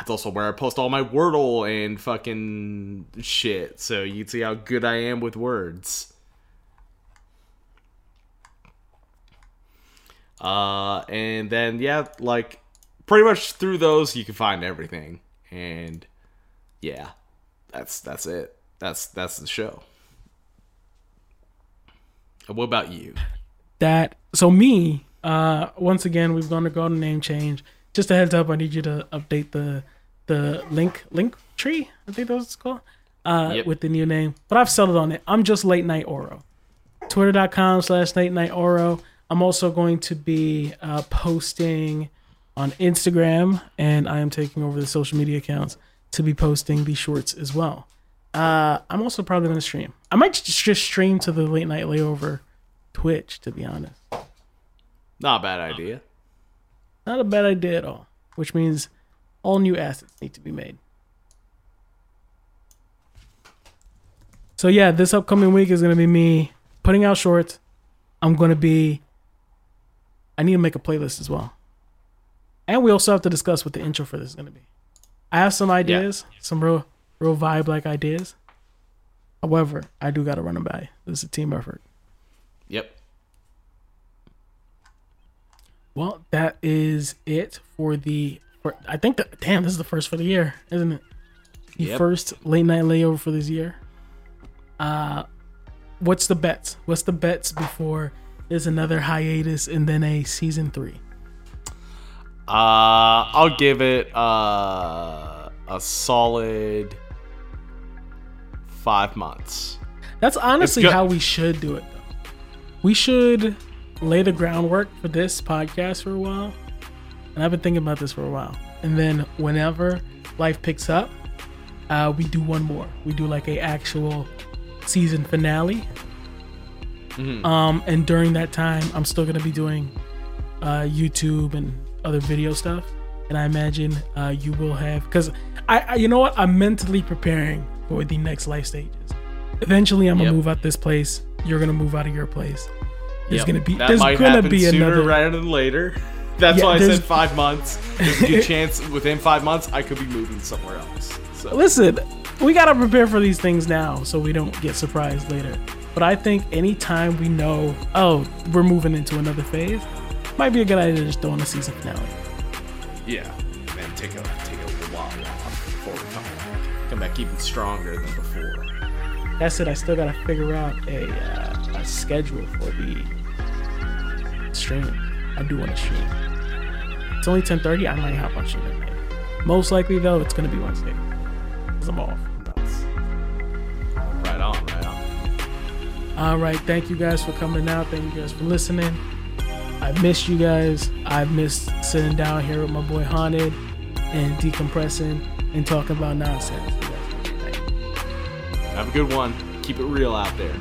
That's also where I post all my Wordle and fucking shit, so you can see how good I am with words. Uh, and then yeah, like pretty much through those you can find everything, and yeah, that's that's it. That's that's the show. And what about you? that so me uh once again we've gone to go to name change just a heads up i need you to update the the link link tree i think that's what it's called uh Yep. with the new name but i've settled on it i'm just late night oro twitter.com slash late night oro i'm also going to be uh posting on instagram and i am taking over the social media accounts to be posting the shorts as well Uh, I'm also probably gonna stream. I might just just stream to the late night layover Twitch. To be honest, Not a bad idea. not a bad idea at all. Which means all new assets need to be made. So yeah, this upcoming week is gonna be me putting out shorts. I'm gonna be. I need to make a playlist as well, and we also have to discuss what the intro for this is gonna be. I have some ideas, some real, real vibe like ideas. However, I do gotta run them by. This is a team effort. Yep. Well, that is it for the. For, I think that damn, this is the first for the year, isn't it? The Yep. first late night layover for this year. Uh, what's the bets? What's the bets before there's another hiatus and then a season three? Uh, I'll give it uh, a solid five months. That's honestly how we should do it, though. We should lay the groundwork for this podcast for a while. And I've been thinking about this for a while. And then whenever life picks up, uh, we do one more. We do like a actual season finale. Um, and during that time, I'm still gonna be doing uh, YouTube and other video stuff. And I imagine uh, you will have because I, I, you know what, I'm mentally preparing for the next life stages. Eventually, I'm gonna Yep. move out this place. You're gonna move out of your place. There's Yep. gonna be that there's might gonna happen be sooner another. rather than later. (laughs) That's Yeah, why I said five months. There's a good (laughs) chance within five months I could be moving somewhere else. So Listen, we gotta prepare for these things now so we don't get surprised later. But I think anytime we know, oh, we're moving into another phase, might be a good idea to just throw in a season finale. yeah, and take a take a while off before we come back. Come back even stronger than before. That's it. I still gotta figure out a, uh, a schedule for the stream. I do want to stream. It's only 10:30. I might hop on stream at. Most likely though, it's gonna be Wednesday. Cause I'm off. Right on, right on. All right. Thank you guys for coming out. Thank you guys for listening. I missed you guys. I missed sitting down here with my boy Haunted and decompressing and talking about nonsense. Have a good one. Keep it real out there.